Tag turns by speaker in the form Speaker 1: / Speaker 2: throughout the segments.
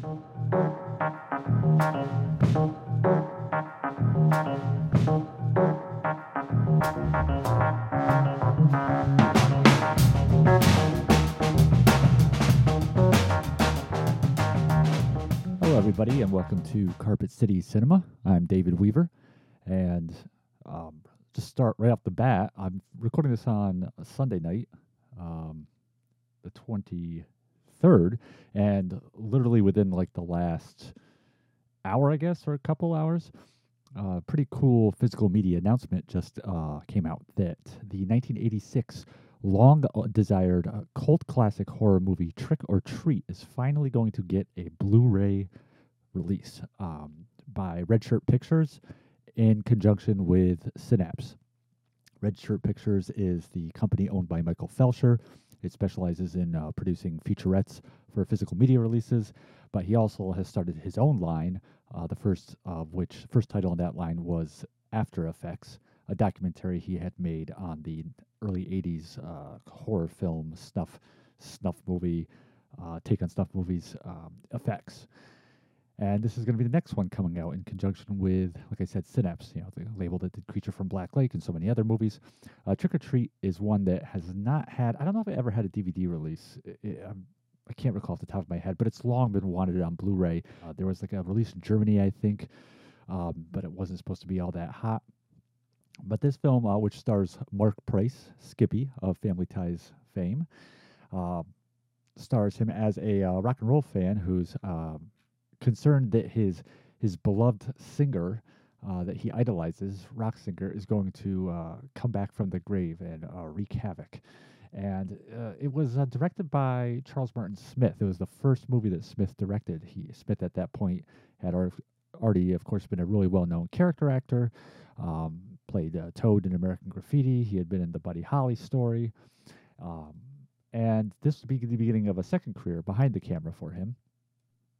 Speaker 1: Hello, everybody, and welcome to Carpet City Cinema. I'm David Weaver, and um, just start right off the bat. I'm recording this on Sunday night, um, the 23rd, and literally within like the last hour, I guess, or a couple hours, uh, pretty cool physical media announcement just uh, came out that the 1986 long uh, desired uh, cult classic horror movie Trick or Treat is finally going to get a Blu ray release um, by Red Shirt Pictures in conjunction with Synapse. Red Shirt Pictures is the company owned by Michael Felsher. It specializes in uh, producing featurettes for physical media releases, but he also has started his own line. Uh, the first of which, first title on that line was After Effects, a documentary he had made on the early '80s uh, horror film snuff, snuff movie, uh, take on snuff movies um, effects. And this is going to be the next one coming out in conjunction with, like I said, Synapse, you know, the label that did Creature from Black Lake and so many other movies. Uh, Trick or Treat is one that has not had, I don't know if it ever had a DVD release. I i I can't recall off the top of my head, but it's long been wanted on Blu ray. Uh, there was like a release in Germany, I think, um, but it wasn't supposed to be all that hot. But this film, uh, which stars Marc Price, Skippy of Family Ties fame, uh, stars him as a uh, rock and roll fan who's um, concerned that his his beloved singer uh, that he idolizes, rock singer, is going to uh, come back from the grave and uh, wreak havoc. And uh, it was uh, directed by Charles Martin Smith. It was the first movie that Smith directed. He Smith at that point had already, of course, been a really well-known character actor. Um, played uh, Toad in American Graffiti. He had been in the Buddy Holly story. Um, and this would be the beginning of a second career behind the camera for him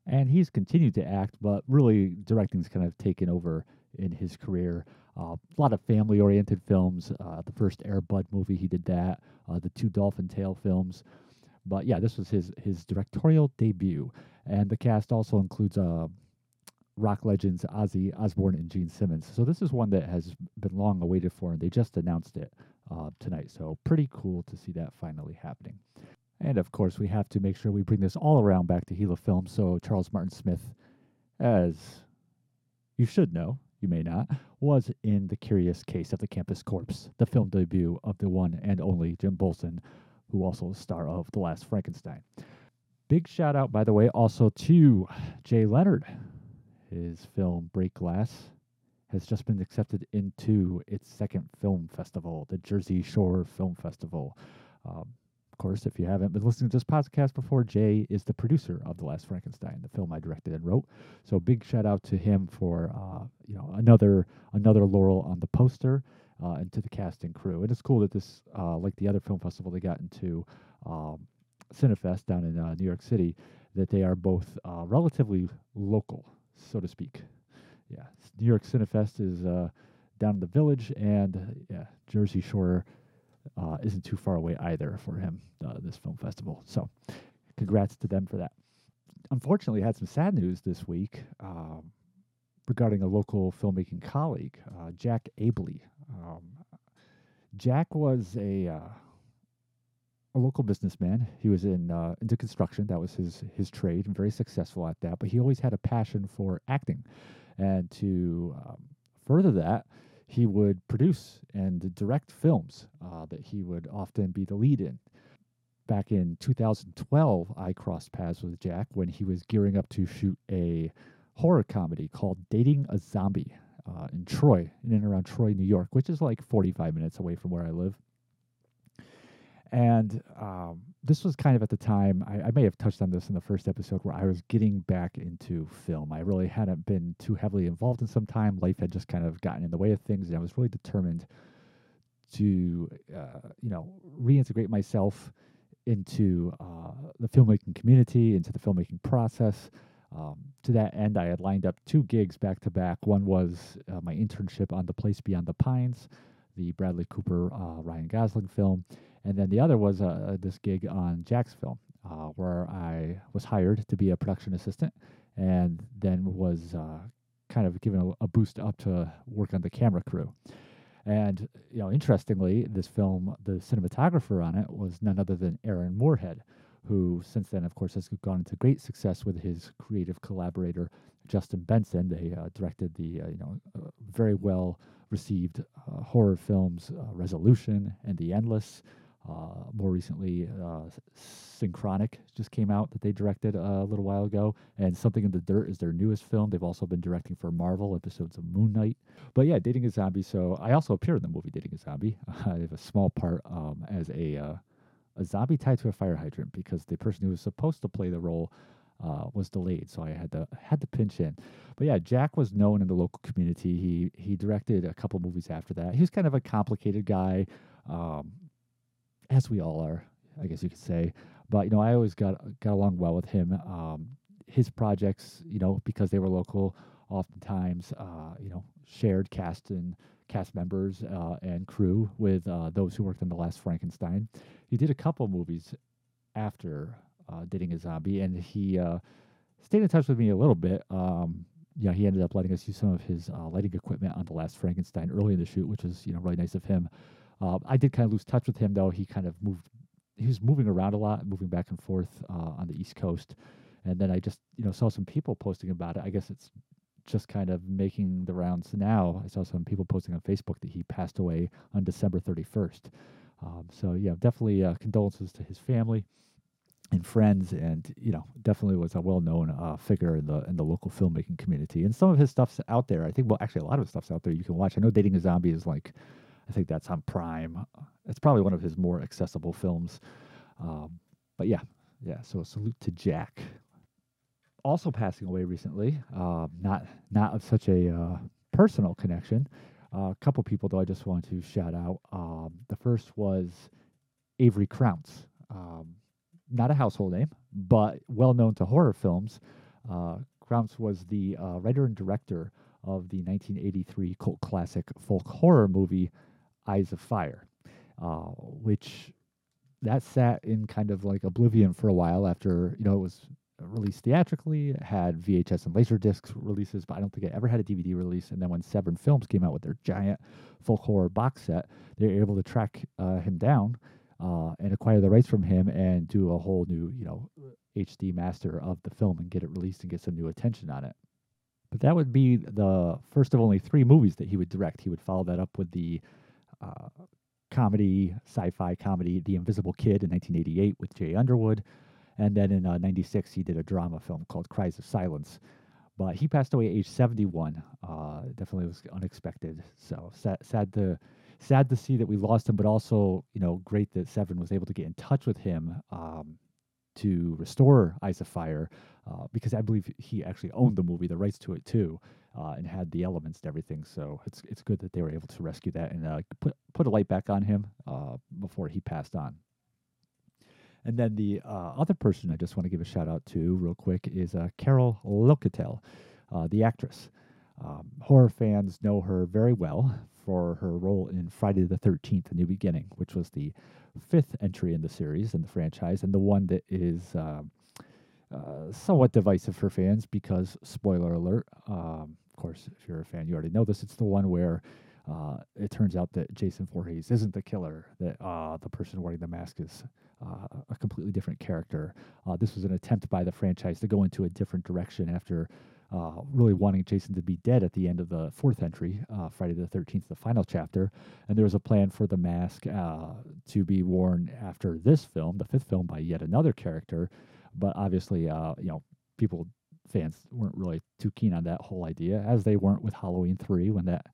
Speaker 1: and he's continued to act, but really directing's kind of taken over in his career. Uh, a lot of family-oriented films. Uh, the first Air Bud movie, he did that. Uh, the two Dolphin Tale films. But yeah, this was his his directorial debut, and the cast also includes uh, rock legends Ozzy Osbourne and Gene Simmons. So this is one that has been long awaited for, and they just announced it uh, tonight. So pretty cool to see that finally happening. And of course, we have to make sure we bring this all around back to Gila Film. So, Charles Martin Smith, as you should know, you may not, was in The Curious Case of the Campus Corpse, the film debut of the one and only Jim Bolson, who also is star of The Last Frankenstein. Big shout out, by the way, also to Jay Leonard. His film Break Glass has just been accepted into its second film festival, the Jersey Shore Film Festival. Um, course, if you haven't been listening to this podcast before, Jay is the producer of The Last Frankenstein, the film I directed and wrote. So big shout out to him for uh, you know another another laurel on the poster uh, and to the cast and crew. And it's cool that this, uh, like the other film festival they got into, um, Cinefest down in uh, New York City, that they are both uh, relatively local, so to speak. Yeah, New York Cinefest is uh, down in the village, and yeah, Jersey Shore uh, isn't too far away either for him, uh, this film festival. So, congrats to them for that. Unfortunately, I had some sad news this week um, regarding a local filmmaking colleague, uh, Jack Abley. Um, Jack was a uh, a local businessman. He was in uh, into construction. That was his his trade, and very successful at that. But he always had a passion for acting, and to um, further that, he would produce and direct films uh, that he would often be the lead in. Back in 2012, I crossed paths with Jack when he was gearing up to shoot a horror comedy called Dating a Zombie uh, in Troy, in and around Troy, New York, which is like 45 minutes away from where I live. And um, this was kind of at the time, I, I, may have touched on this in the first episode, where I was getting back into film. I really hadn't been too heavily involved in some time. Life had just kind of gotten in the way of things, and I was really determined to, uh, you know, reintegrate myself into uh, the filmmaking community, into the filmmaking process. Um, to that end, I had lined up two gigs back to back. One was uh, my internship on The Place Beyond the Pines, the Bradley Cooper, uh, Ryan Gosling film and then the other was uh, uh, this gig on Jack's film. uh, where I was hired to be a production assistant, and then was uh, kind of given a, a boost up to work on the camera crew. And you know, interestingly, this film, the cinematographer on it was none other than Aaron Moorhead, who since then, of course, has gone into great success with his creative collaborator Justin Benson. They uh, directed the uh, you know uh, very well received uh, horror films uh, Resolution and The Endless. Uh, more recently, uh, Synchronic just came out that they directed a little while ago, and Something in the Dirt is their newest film. They've also been directing for Marvel episodes of Moon Knight. But yeah, Dating a Zombie. So I also appear in the movie Dating a Zombie. I have a small part um, as a uh, a zombie tied to a fire hydrant because the person who was supposed to play the role uh, was delayed, so I had to had to pinch in. But yeah, Jack was known in the local community. He he directed a couple movies after that. He was kind of a complicated guy, um, as we all are, I guess you could say. But you know, I always got got along well with him. Um, his projects, you know, because they were local, oftentimes, uh, you know, shared cast and cast members uh, and crew with uh, those who worked on the last Frankenstein. He did a couple movies after uh, dating a zombie, and he uh, stayed in touch with me a little bit. Um, yeah, he ended up letting us use some of his uh, lighting equipment on the last Frankenstein early in the shoot, which was you know really nice of him. Uh, I did kind of lose touch with him though. He kind of moved. He was moving around a lot, moving back and forth uh, on the East Coast, and then I just you know saw some people posting about it. I guess it's just kind of making the rounds now. I saw some people posting on Facebook that he passed away on December 31st. Um, so yeah, definitely uh, condolences to his family and friends, and you know, definitely was a well-known uh, figure in the in the local filmmaking community. And some of his stuff's out there. I think, well, actually, a lot of his stuff's out there. You can watch. I know Dating a Zombie is like, I think that's on Prime. It's probably one of his more accessible films. Um, but yeah, yeah. So salute to Jack. Also passing away recently. Uh, not not of such a uh, personal connection. A couple people though I just want to shout out. Um, the first was Avery Crounse. Um, not a household name, but well known to horror films. Uh, Crounse was the uh, writer and director of the 1983 cult classic folk horror movie Eyes of Fire, uh, which that sat in kind of like oblivion for a while after you know it was released theatrically, it had VHS and Laserdisc releases, but I don't think it ever had a DVD release. And then when Severin Films came out with their giant folk horror box set, they were able to track uh, him down uh, and acquire the rights from him and do a whole new, you know, HD master of the film and get it released and get some new attention on it. But that would be the first of only three movies that he would direct. He would follow that up with the comedy, sci-fi comedy, The Invisible Kid in 1988 with Jay Underwood, and then in '96 uh, he did a drama film called Cries of Silence. But he passed away at age 71. Uh, definitely was unexpected. So sad, sad to sad to see that we lost him, but also, you know, great that Severin was able to get in touch with him um, to restore Eyes of Fire, uh, because I believe he actually owned the movie, the rights to it too, uh, and had the elements and everything. So it's it's good that they were able to rescue that and uh, put put a light back on him uh, before he passed on. And then the uh, other person I just want to give a shout out to real quick is uh, Carol Locatell, the actress. Um, horror fans know her very well for her role in Friday the 13th, A New Beginning, which was the fifth entry in the series in the franchise, and the one that is uh, uh, somewhat divisive for fans because, spoiler alert, um, of course, if you're a fan, you already know this. It's the one where uh, it turns out that Jason Voorhees isn't the killer, that uh, the person wearing the mask is uh, a completely different character. Uh, this was an attempt by the franchise to go into a different direction after uh, really wanting Jason to be dead at the end of the fourth entry, uh, Friday the 13th, the final chapter. And there was a plan for the mask uh, to be worn after this film, the fifth film, by yet another character. But obviously, uh, you know, people, fans weren't really too keen on that whole idea, as they weren't with Halloween 3 when that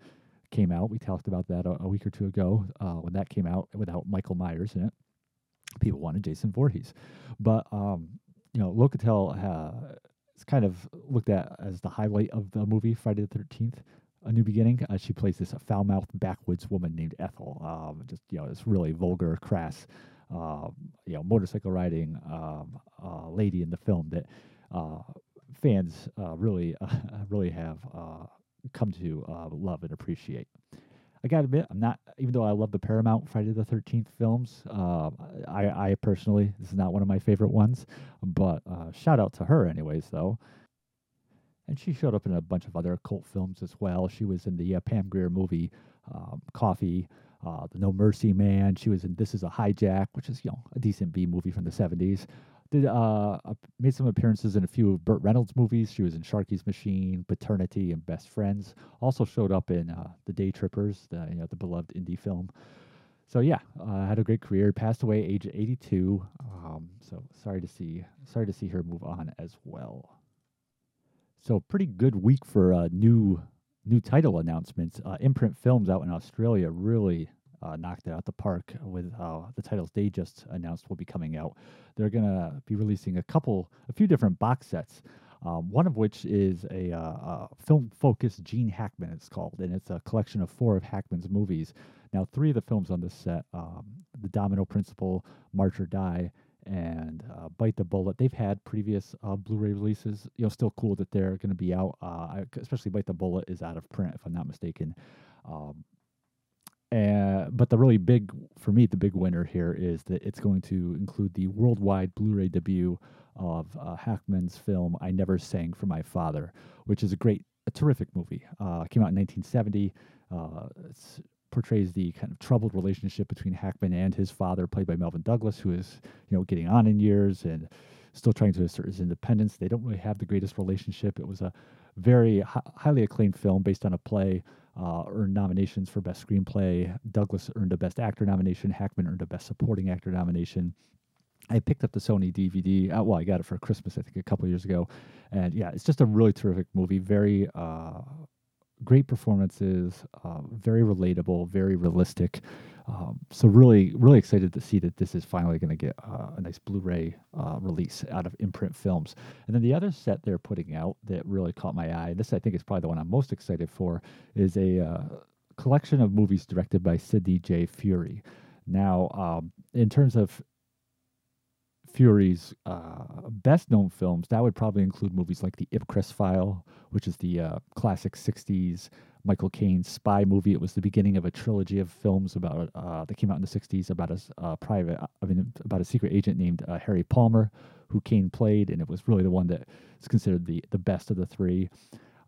Speaker 1: came out. We talked about that a, a week or two ago uh, when that came out without Michael Myers in it. People wanted Jason Voorhees. But, um, you know, Locatell uh, it's kind of looked at as the highlight of the movie Friday the Thirteenth. A New Beginning. Uh, she plays this foul-mouthed backwoods woman named Ethel. Um, just you know, this really vulgar, crass, uh, you know, motorcycle riding um, uh, lady in the film that uh, fans uh, really, really have uh, come to love and appreciate. I gotta admit, I'm not. Even though I love the Paramount Friday the Thirteenth films, uh, I, I personally this is not one of my favorite ones. But uh, shout out to her, anyways, though. And she showed up in a bunch of other cult films as well. She was in the uh, Pam Grier movie um, Coffy, uh, the No Mercy Man. She was in This Is a Hijack, which is you know a decent B movie from the '70s. Did uh, made some appearances in a few of Burt Reynolds movies. She was in Sharky's Machine, Paternity, and Best Friends. Also showed up in uh, The Day Trippers, the you know the beloved indie film. So yeah, uh, had a great career. Passed away age 82. Um, so sorry to see sorry to see her move on as well. So pretty good week for uh, new new title announcements. Uh, Imprint Films out in Australia really uh, knocked it out the park with uh, the titles they just announced will be coming out. They're going to be releasing a couple, a few different box sets. Um, one of which is a, uh, film focused Gene Hackman, it's called, and it's a collection of four of Hackman's movies. Now, three of the films on this set um, The Domino Principle, March or Die, and uh, Bite the Bullet. They've had previous uh, Blu-ray releases. You know, still cool that they're going to be out. Uh, especially Bite the Bullet is out of print, if I'm not mistaken. Um, and, but the really big, for me, the big winner here is that it's going to include the worldwide Blu-ray debut of uh, Hackman's film "I Never Sang for My Father," which is a great, a terrific movie. Uh, came out in 1970. Uh, it's portrays the kind of troubled relationship between Hackman and his father, played by Melvyn Douglas, who is you know getting on in years and still trying to assert his independence. They don't really have the greatest relationship. It was a very hi- highly acclaimed film based on a play. Uh, earned nominations for best screenplay. Douglas earned a best actor nomination. Hackman earned a best supporting actor nomination. I picked up the Sony DVD. Uh, well, I got it for Christmas, I think, a couple years ago, and yeah, it's just a really terrific movie. Very uh, great performances, uh, very relatable, very realistic. Um, so really, really excited to see that this is finally going to get uh, a nice Blu-ray uh, release out of Imprint Films. And then the other set they're putting out that really caught my eye. This I think is probably the one I'm most excited for. Is a uh, collection of movies directed by Sidney J. Furie. Now, um, in terms of Furie's uh, best known films, that would probably include movies like The Ipcress File, which is the uh, classic 60s Michael Caine spy movie. It was the beginning of a trilogy of films about uh, that came out in the 60s about a uh, private, I mean, about a secret agent named uh, Harry Palmer, who Caine played, and it was really the one that is considered the, the best of the three.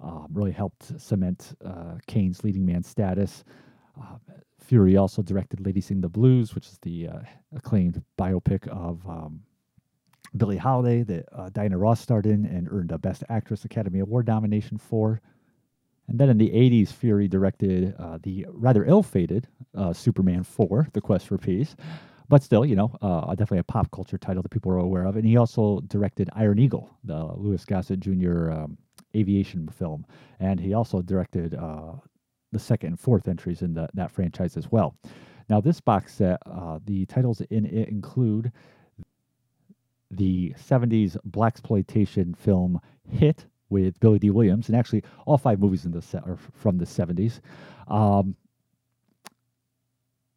Speaker 1: Um, really helped cement uh, Caine's leading man status. Um, Furie also directed Lady Sing the Blues, which is the acclaimed biopic of um, Billie Holiday that uh, Diana Ross starred in and earned a Best Actress Academy Award nomination for. And then in the 80s, Furie directed uh, the rather ill fated uh, Superman 4, The Quest for Peace. But still, you know, uh, definitely a pop culture title that people are aware of. And he also directed Iron Eagle, the Louis Gossett Jr. Um, aviation film. And he also directed uh, the second and fourth entries in the, that franchise as well. Now, this box set, uh, the titles in it include the 70s black exploitation film Hit with Billy Dee Williams, and actually all five movies in the set are from the 70s. Um,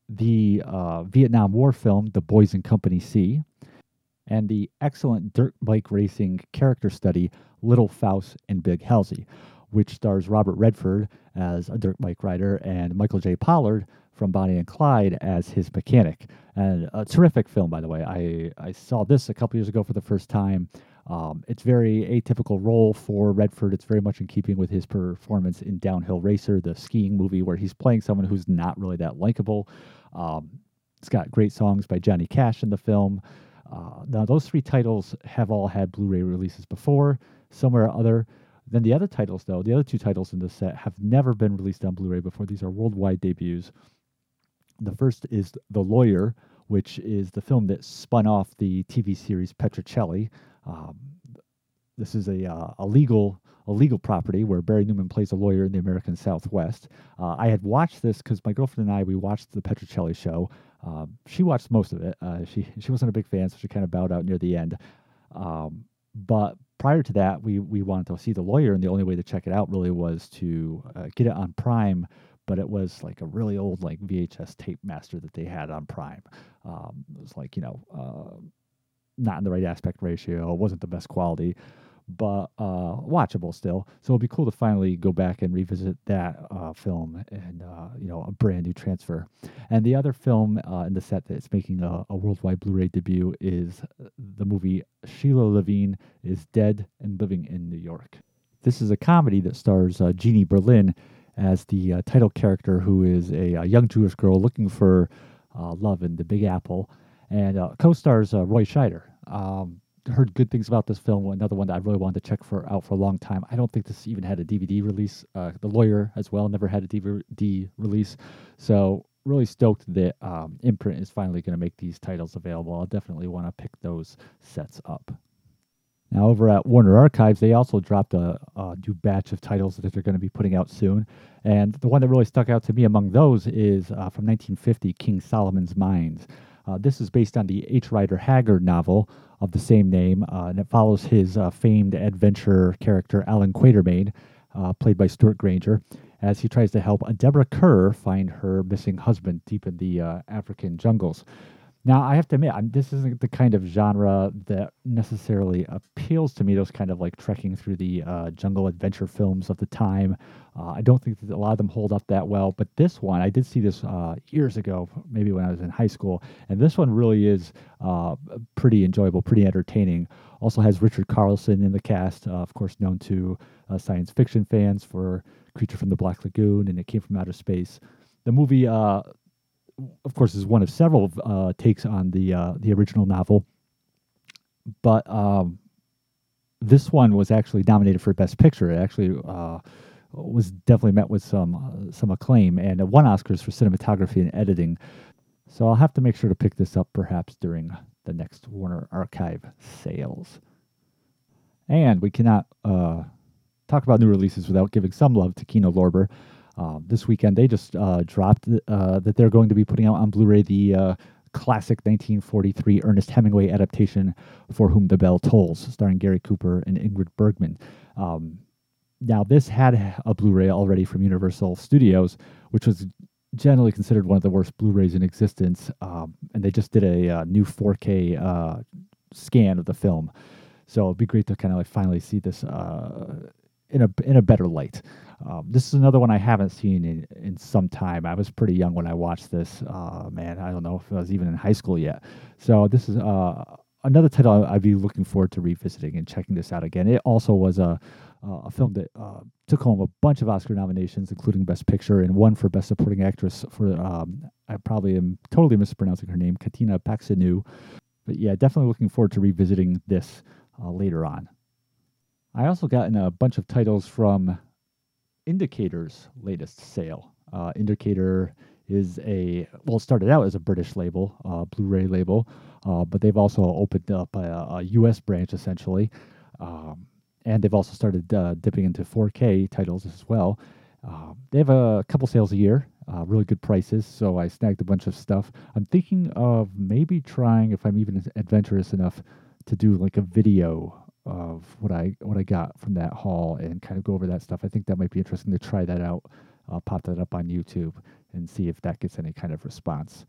Speaker 1: the uh, Vietnam War film The Boys in Company C, and the excellent dirt bike racing character study Little Fauss and Big Halsy, which stars Robert Redford as a dirt bike rider and Michael J. Pollard from Bonnie and Clyde as his mechanic. And a terrific film, by the way. I, I saw this a couple years ago for the first time. Um, it's very atypical role for Redford. It's very much in keeping with his performance in Downhill Racer, the skiing movie, where he's playing someone who's not really that likable. Um, it's got great songs by Johnny Cash in the film. Uh, now, those three titles have all had Blu ray releases before, somewhere or other. Then the other titles, though, the other two titles in this set have never been released on Blu ray before. These are worldwide debuts. The first is The Lawyer, which is the film that spun off the TV series Petrocelli. Um, this is a, uh, a legal a legal property where Barry Newman plays a lawyer in the American Southwest. Uh, I had watched this because my girlfriend and I we watched the Petrocelli show. Um, she watched most of it. Uh, she she wasn't a big fan, so she kind of bowed out near the end. Um, but prior to that, we we wanted to see the lawyer, and the only way to check it out really was to uh, get it on Prime but it was like a really old like VHS tape master that they had on Prime. Um, it was like you know uh, not in the right aspect ratio. It wasn't the best quality, but uh, watchable still. So it'll be cool to finally go back and revisit that uh, film and uh, you know a brand new transfer. And the other film uh, in the set that's making a, a, worldwide Blu-ray debut is the movie Sheila Levine is Dead and Living in New York. This is a comedy that stars uh, Jeannie Berlin as the title character, who is a, a, young Jewish girl looking for love in the Big Apple, and co-stars Roy Scheider. Um, heard good things about this film. Another one that I really wanted to check for out for a long time. I don't think this even had a DVD release. Uh, the Lawyer as well never had a DVD release. So really stoked that um, Imprint is finally going to make these titles available. I'll definitely want to pick those sets up. Now, over at Warner Archives, they also dropped a, a new batch of titles that they're going to be putting out soon. And the one that really stuck out to me among those is uh, from 1950, King Solomon's Mines. Uh, this is based on the H. Rider Haggard novel of the same name, uh, and it follows his uh, famed adventure character Allan Quatermain, uh, played by Stewart Granger, as he tries to help a Deborah Kerr find her missing husband deep in the uh, African jungles. Now, I have to admit, I'm, this isn't the kind of genre that necessarily appeals to me. Those kind of like trekking through the uh, jungle adventure films of the time. Uh, I don't think that a lot of them hold up that well. But this one, I did see this uh, years ago, maybe when I was in high school, and this one really is uh, pretty enjoyable, pretty entertaining. Also has Richard Carlson in the cast, uh, of course, known to uh, science fiction fans for Creature from the Black Lagoon and It Came from Outer Space. The movie of course, is one of several uh, takes on the uh, the original novel. But um, this one was actually nominated for Best Picture. It actually uh, was definitely met with some uh, some acclaim and won Oscars for cinematography and editing. So I'll have to make sure to pick this up perhaps during the next Warner Archive sales. And we cannot uh, talk about new releases without giving some love to Kino Lorber. Uh, this weekend, they just uh, dropped uh, that they're going to be putting out on Blu-ray the uh, classic 1943 Ernest Hemingway adaptation "For Whom the Bell Tolls," starring Gary Cooper and Ingrid Bergman. Um, now, this had a Blu-ray already from Universal Studios, which was generally considered one of the worst Blu-rays in existence, um, and they just did a, a uh, new 4K uh, scan of the film. So it'd be great to kind of like finally see this in a in a better light. Um, this is another one I haven't seen in, in some time. I was pretty young when I watched this. Uh, man, I don't know if I was even in high school yet. So this is uh, another title I'd be looking forward to revisiting and checking this out again. It also was a a film that uh, took home a bunch of Oscar nominations, including Best Picture and one for Best Supporting Actress. For um, I probably am totally mispronouncing her name, Katina Paxinou. But yeah, definitely looking forward to revisiting this uh, later on. I also gotten a bunch of titles from Indicator's latest sale. Uh, Indicator is a well, it started out as a British label, uh, Blu-ray label, uh, but they've also opened up a, a U.S. branch essentially, um, and they've also started uh, dipping into 4K titles as well. Um, they have a couple sales a year, uh, really good prices, so I snagged a bunch of stuff. I'm thinking of maybe trying, if I'm even adventurous enough, to do like a video of what I what I got from that haul and kind of go over that stuff. I think that might be interesting to try that out. I'll pop that up on YouTube and see if that gets any kind of response.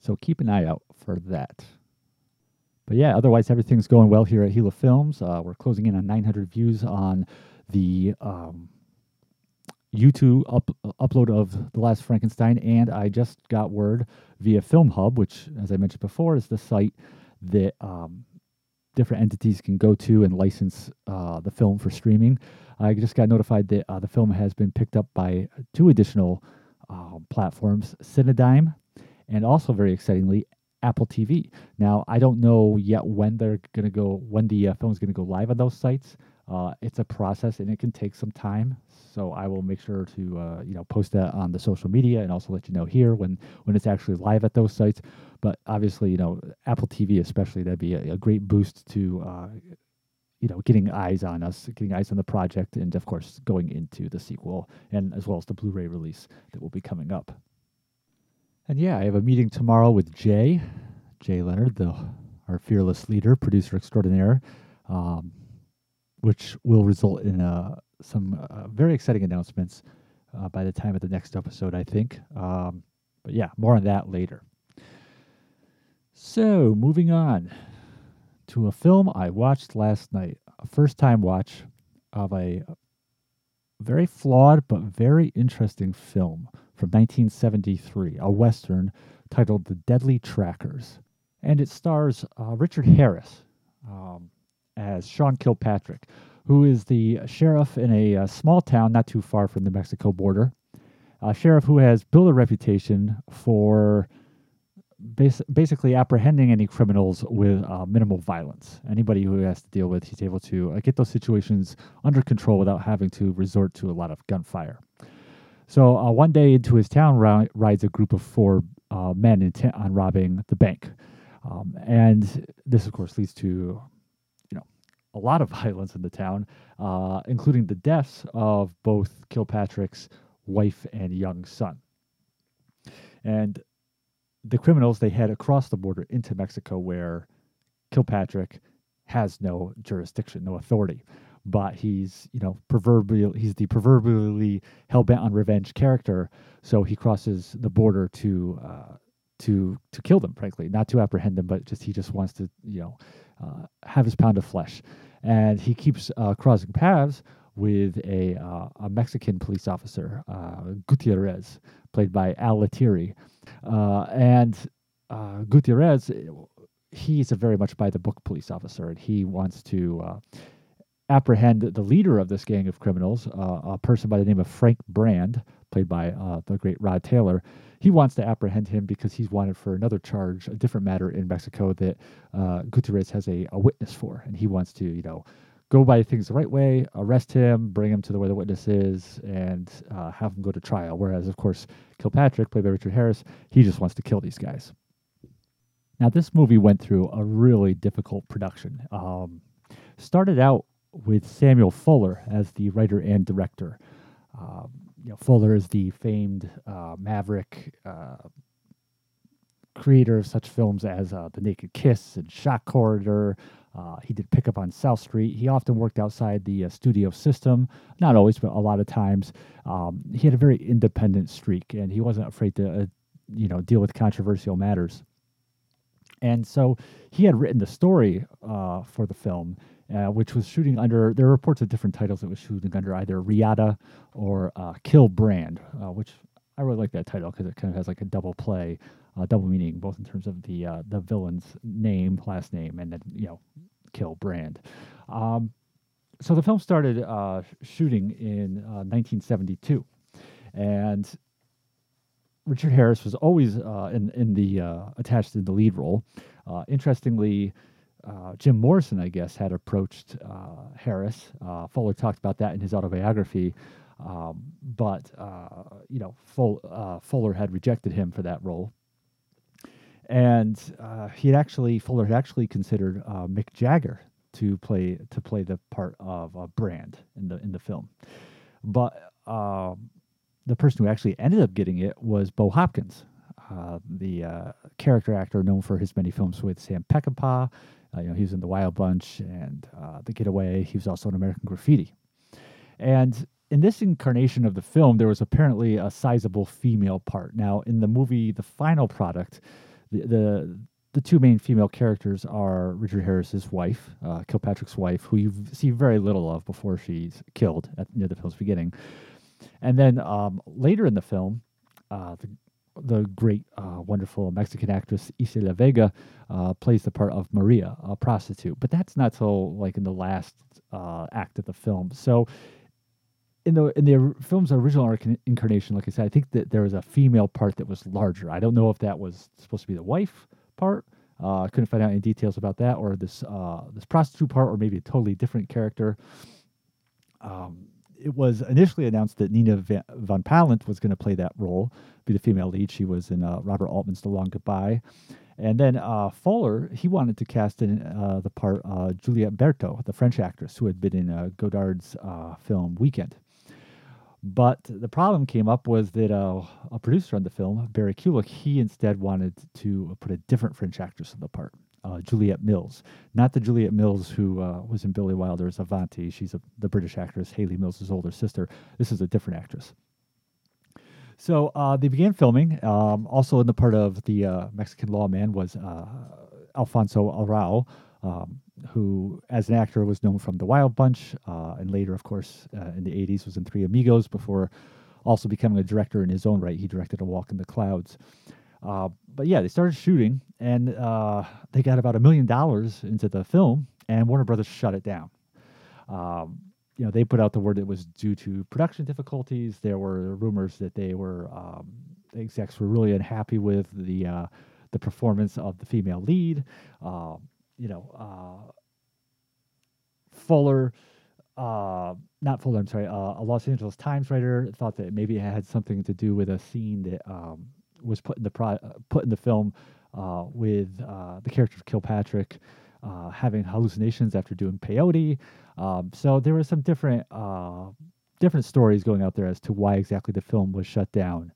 Speaker 1: So keep an eye out for that. But yeah, otherwise everything's going well here at Gila Films. Uh, we're closing in on 900 views on the um, YouTube up, upload of The Last Frankenstein, and I just got word via Film Hub, which, as I mentioned before, is the site that um, different entities can go to and license uh, the film for streaming. I just got notified that uh, the film has been picked up by two additional uh, platforms, Cinedigm, and also very excitingly, Apple TV. Now, I don't know yet when they're going to go, when the uh, film is going to go live on those sites. Uh, it's a process and it can take some time. So I will make sure to uh, you know post that on the social media and also let you know here when when it's actually live at those sites. But obviously, you know Apple TV especially that'd be a, a great boost to uh, you know getting eyes on us, getting eyes on the project, and of course going into the sequel and as well as the Blu-ray release that will be coming up. And yeah, I have a meeting tomorrow with Jay, Jay Leonard, the our fearless leader, producer extraordinaire. Um, which will result in uh, some uh, very exciting announcements uh, by the time of the next episode, I think. Um, but yeah, more on that later. So, moving on to a film I watched last night, a first time watch of a very flawed but very interesting film from 1973, a Western titled The Deadly Trackers. And it stars uh, Richard Harris um, as Sean Kilpatrick, who is the sheriff in a, a, uh, small town not too far from the Mexico border. A sheriff who has built a reputation for bas- basically apprehending any criminals with uh, minimal violence. Anybody who has to deal with, he's able to uh, get those situations under control without having to resort to a lot of gunfire. So uh, one day into his town ri- rides a group of four uh, men intent on robbing the bank, um, and this, of course, leads to a lot of violence in the town, uh, including the deaths of both Kilpatrick's wife and young son. And the criminals they head across the border into Mexico, where Kilpatrick has no jurisdiction, no authority. But he's, you know, proverbial. He's the proverbially hell bent on revenge character. So he crosses the border to uh, to to kill them. Frankly, not to apprehend them, but just he just wants to, you know, uh, have his pound of flesh. And he keeps uh, crossing paths with a uh, a Mexican police officer, uh, Gutierrez, played by Al Lettieri uh, and uh, Gutierrez, he's a very much by the book police officer, and he wants to uh, apprehend the leader of this gang of criminals, a person by the name of Frank Brand, played by uh, the great Rod Taylor. He wants to apprehend him because he's wanted for another charge, a different matter in Mexico that uh, Gutierrez has a, a witness for, and he wants to, you know, go by things the right way, arrest him, bring him to the where the witness is, and uh, have him go to trial. Whereas, of course, Kilpatrick, played by Richard Harris, he just wants to kill these guys. Now, this movie went through a really difficult production. Um, started out with Samuel Fuller as the writer and director. Um, you know, Fuller is the famed uh, Maverick uh, creator of such films as uh, The Naked Kiss and Shock Corridor, uh, he did pick up on South Street. He often worked outside the uh, studio system, not always, but a lot of times. Um, he had a very independent streak, and he wasn't afraid to, uh, you know, deal with controversial matters. And so he had written the story for the film, uh, which was shooting under. There are reports of different titles. It was shooting under either Riata or uh, Kill Brand, which I really like that title because it kind of has like a double play uh, double meaning, both in terms of the uh, the villain's name, last name, and then you know, kill brand. Um, so the film started uh, shooting in 1972, uh, and Richard Harris was always uh, in in the uh, attached in the lead role. interestingly. Jim Morrison, I guess, had approached Harris. Fuller talked about that in his autobiography, um, but you know, Full, Fuller had rejected him for that role and uh, he had actually Fuller had actually considered uh, Mick Jagger to play to play the part of uh, Brand in the in the film, but um, the person who actually ended up getting it was Bo Hopkins, uh, the uh, character actor known for his many films with Sam Peckinpah. Uh, you know, he was in The Wild Bunch and The Getaway. He was also in American Graffiti, and in this incarnation of the film, there was apparently a sizable female part. Now, in the movie, the final product, the, the the two main female characters are Richard Harris's wife, uh, Kilpatrick's wife, who you see very little of before she's killed at near the film's beginning, and then um, later in the film, uh, the the great, uh, wonderful Mexican actress Isela Vega uh, plays the part of Maria, a prostitute. But that's not till like in the last uh, act of the film. So in the in the film's original incarnation, like I said, I think that there was a female part that was larger. I don't know if that was supposed to be the wife part. Uh, I couldn't find out any details about that, or this uh, this prostitute part, or maybe a totally different character. Um, it was initially announced that Nina Van Pallandt was going to play that role, be the female lead. She was in uh, Robert Altman's The Long Goodbye. And then uh, Fuller, he wanted to cast in uh, the part uh, Juliette Berto, the French actress who had been in uh, Godard's uh, film Weekend. But the problem came up was that uh, a producer on the film, Barry Kulick, he instead wanted to put a different French actress in the part, uh, Juliet Mills. Not the Juliet Mills who uh, was in Billy Wilder's Avanti. She's a, the British actress, Hayley Mills' older sister. This is a different actress. So uh, they began filming. Um, also in the part of the uh, Mexican lawman was uh, Alfonso Arau, um, who, as an actor, was known from The Wild Bunch, uh, and later, of course, in the 80s, was in Three Amigos before also becoming a director in his own right. He directed A Walk in the Clouds. Uh, but yeah, they started shooting, and uh, they got about a million dollars into the film, and Warner Brothers shut it down. Um, you know, they put out the word it was due to production difficulties. There were rumors that they were um, the execs were really unhappy with the uh, the performance of the female lead. Uh, you know, uh, Fuller, uh, not Fuller, I'm sorry, uh, a Los Angeles Times writer thought that maybe it had something to do with a scene that um, was put in the pro- uh, put in the film uh, with the character of Kilpatrick having hallucinations after doing peyote. Um, so there were some different different stories going out there as to why exactly the film was shut down.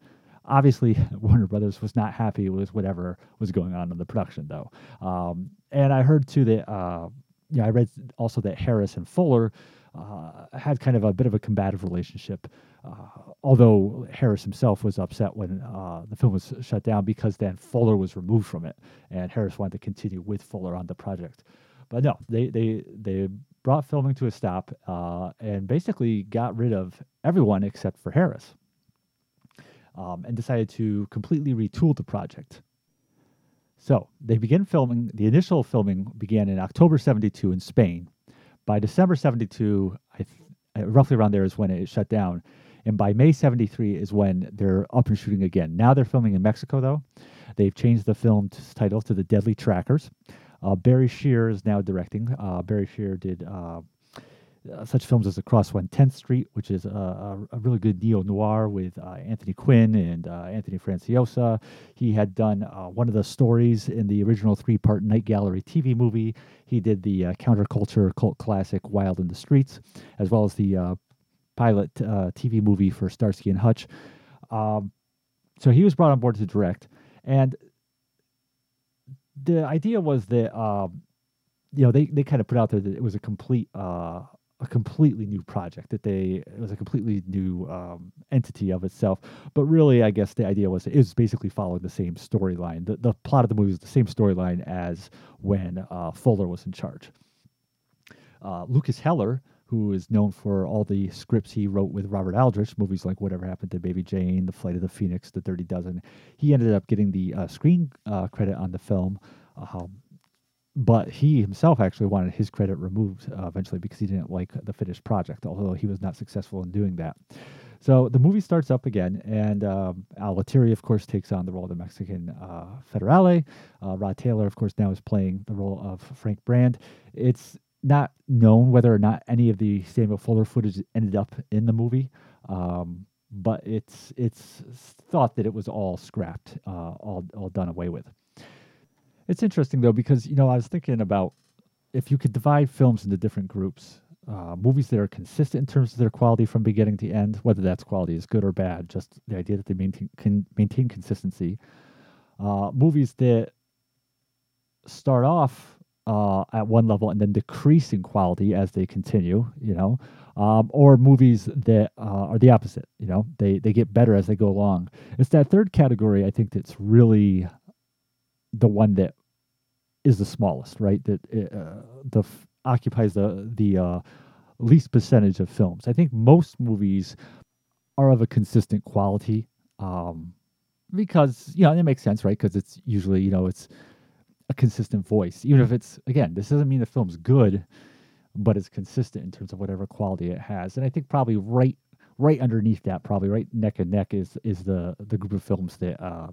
Speaker 1: Obviously, Warner Brothers was not happy with whatever was going on in the production, though. Um, and I heard too that, uh, yeah, I read also that Harris and Fuller uh, had kind of a bit of a combative relationship. Uh, although Harris himself was upset when uh, the film was shut down because then Fuller was removed from it, and Harris wanted to continue with Fuller on the project. But no, they they they brought filming to a stop uh, and basically got rid of everyone except for Harris um, and decided to completely retool the project. So they began filming. The initial filming began in October 72 in Spain. By December 72, th- uh, roughly around there is when it shut down. And by May 73 is when they're up and shooting again. Now they're filming in Mexico, though. They've changed the film's title to The Deadly Trackers. Uh, Barry Shear is now directing. Uh, Barry Shear did uh, uh, such films as Across 110th Street, which is a, a, a really good neo noir with uh, Anthony Quinn and uh, Anthony Franciosa. He had done uh, one of the stories in the original three part Night Gallery TV movie. He did the uh, counterculture cult classic Wild in the Streets, as well as the pilot TV movie for Starsky and Hutch. Um, so he was brought on board to direct. And the idea was that. Um, you know, they, they kind of put out there that it was a complete uh, a completely new project that they it was a completely new um, entity of itself. But really i guess the idea was it was basically following the same storyline. The, the plot of the movie is the same storyline as when uh, fuller was in charge. Uh, lukas heller who is known for all the scripts he wrote with robert aldrich movies like whatever happened to baby jane the flight of the phoenix the dirty dozen he ended up getting the uh, screen uh, credit on the film. Um, but he himself actually wanted his credit removed uh, eventually because he didn't like the finished project, although he was not successful in doing that. So the movie starts up again, and um, Al Lettieri, of course, takes on the role of the Mexican uh, Federale. Uh, Rod Taylor, of course, now is playing the role of Frank Brand. It's not known whether or not any of the Samuel Fuller footage ended up in the movie, um, but it's it's thought that it was all scrapped, uh, all all done away with. It's interesting though because you know I was thinking about if you could divide films into different groups, uh, movies that are consistent in terms of their quality from beginning to end, whether that's quality is good or bad, just the idea that they maintain can maintain consistency. Uh, movies that start off uh, at one level and then decrease in quality as they continue, you know, um, or movies that uh, are the opposite, you know, they they get better as they go along. It's that third category I think that's really the one that is the smallest, right? That uh, the f- occupies the the uh, least percentage of films. I think most movies are of a consistent quality um, because you know it makes sense, right? Because it's usually you know it's a consistent voice, even if it's again. This doesn't mean the film's good, but it's consistent in terms of whatever quality it has. And I think probably right right underneath that, probably right neck and neck is is the the group of films that uh,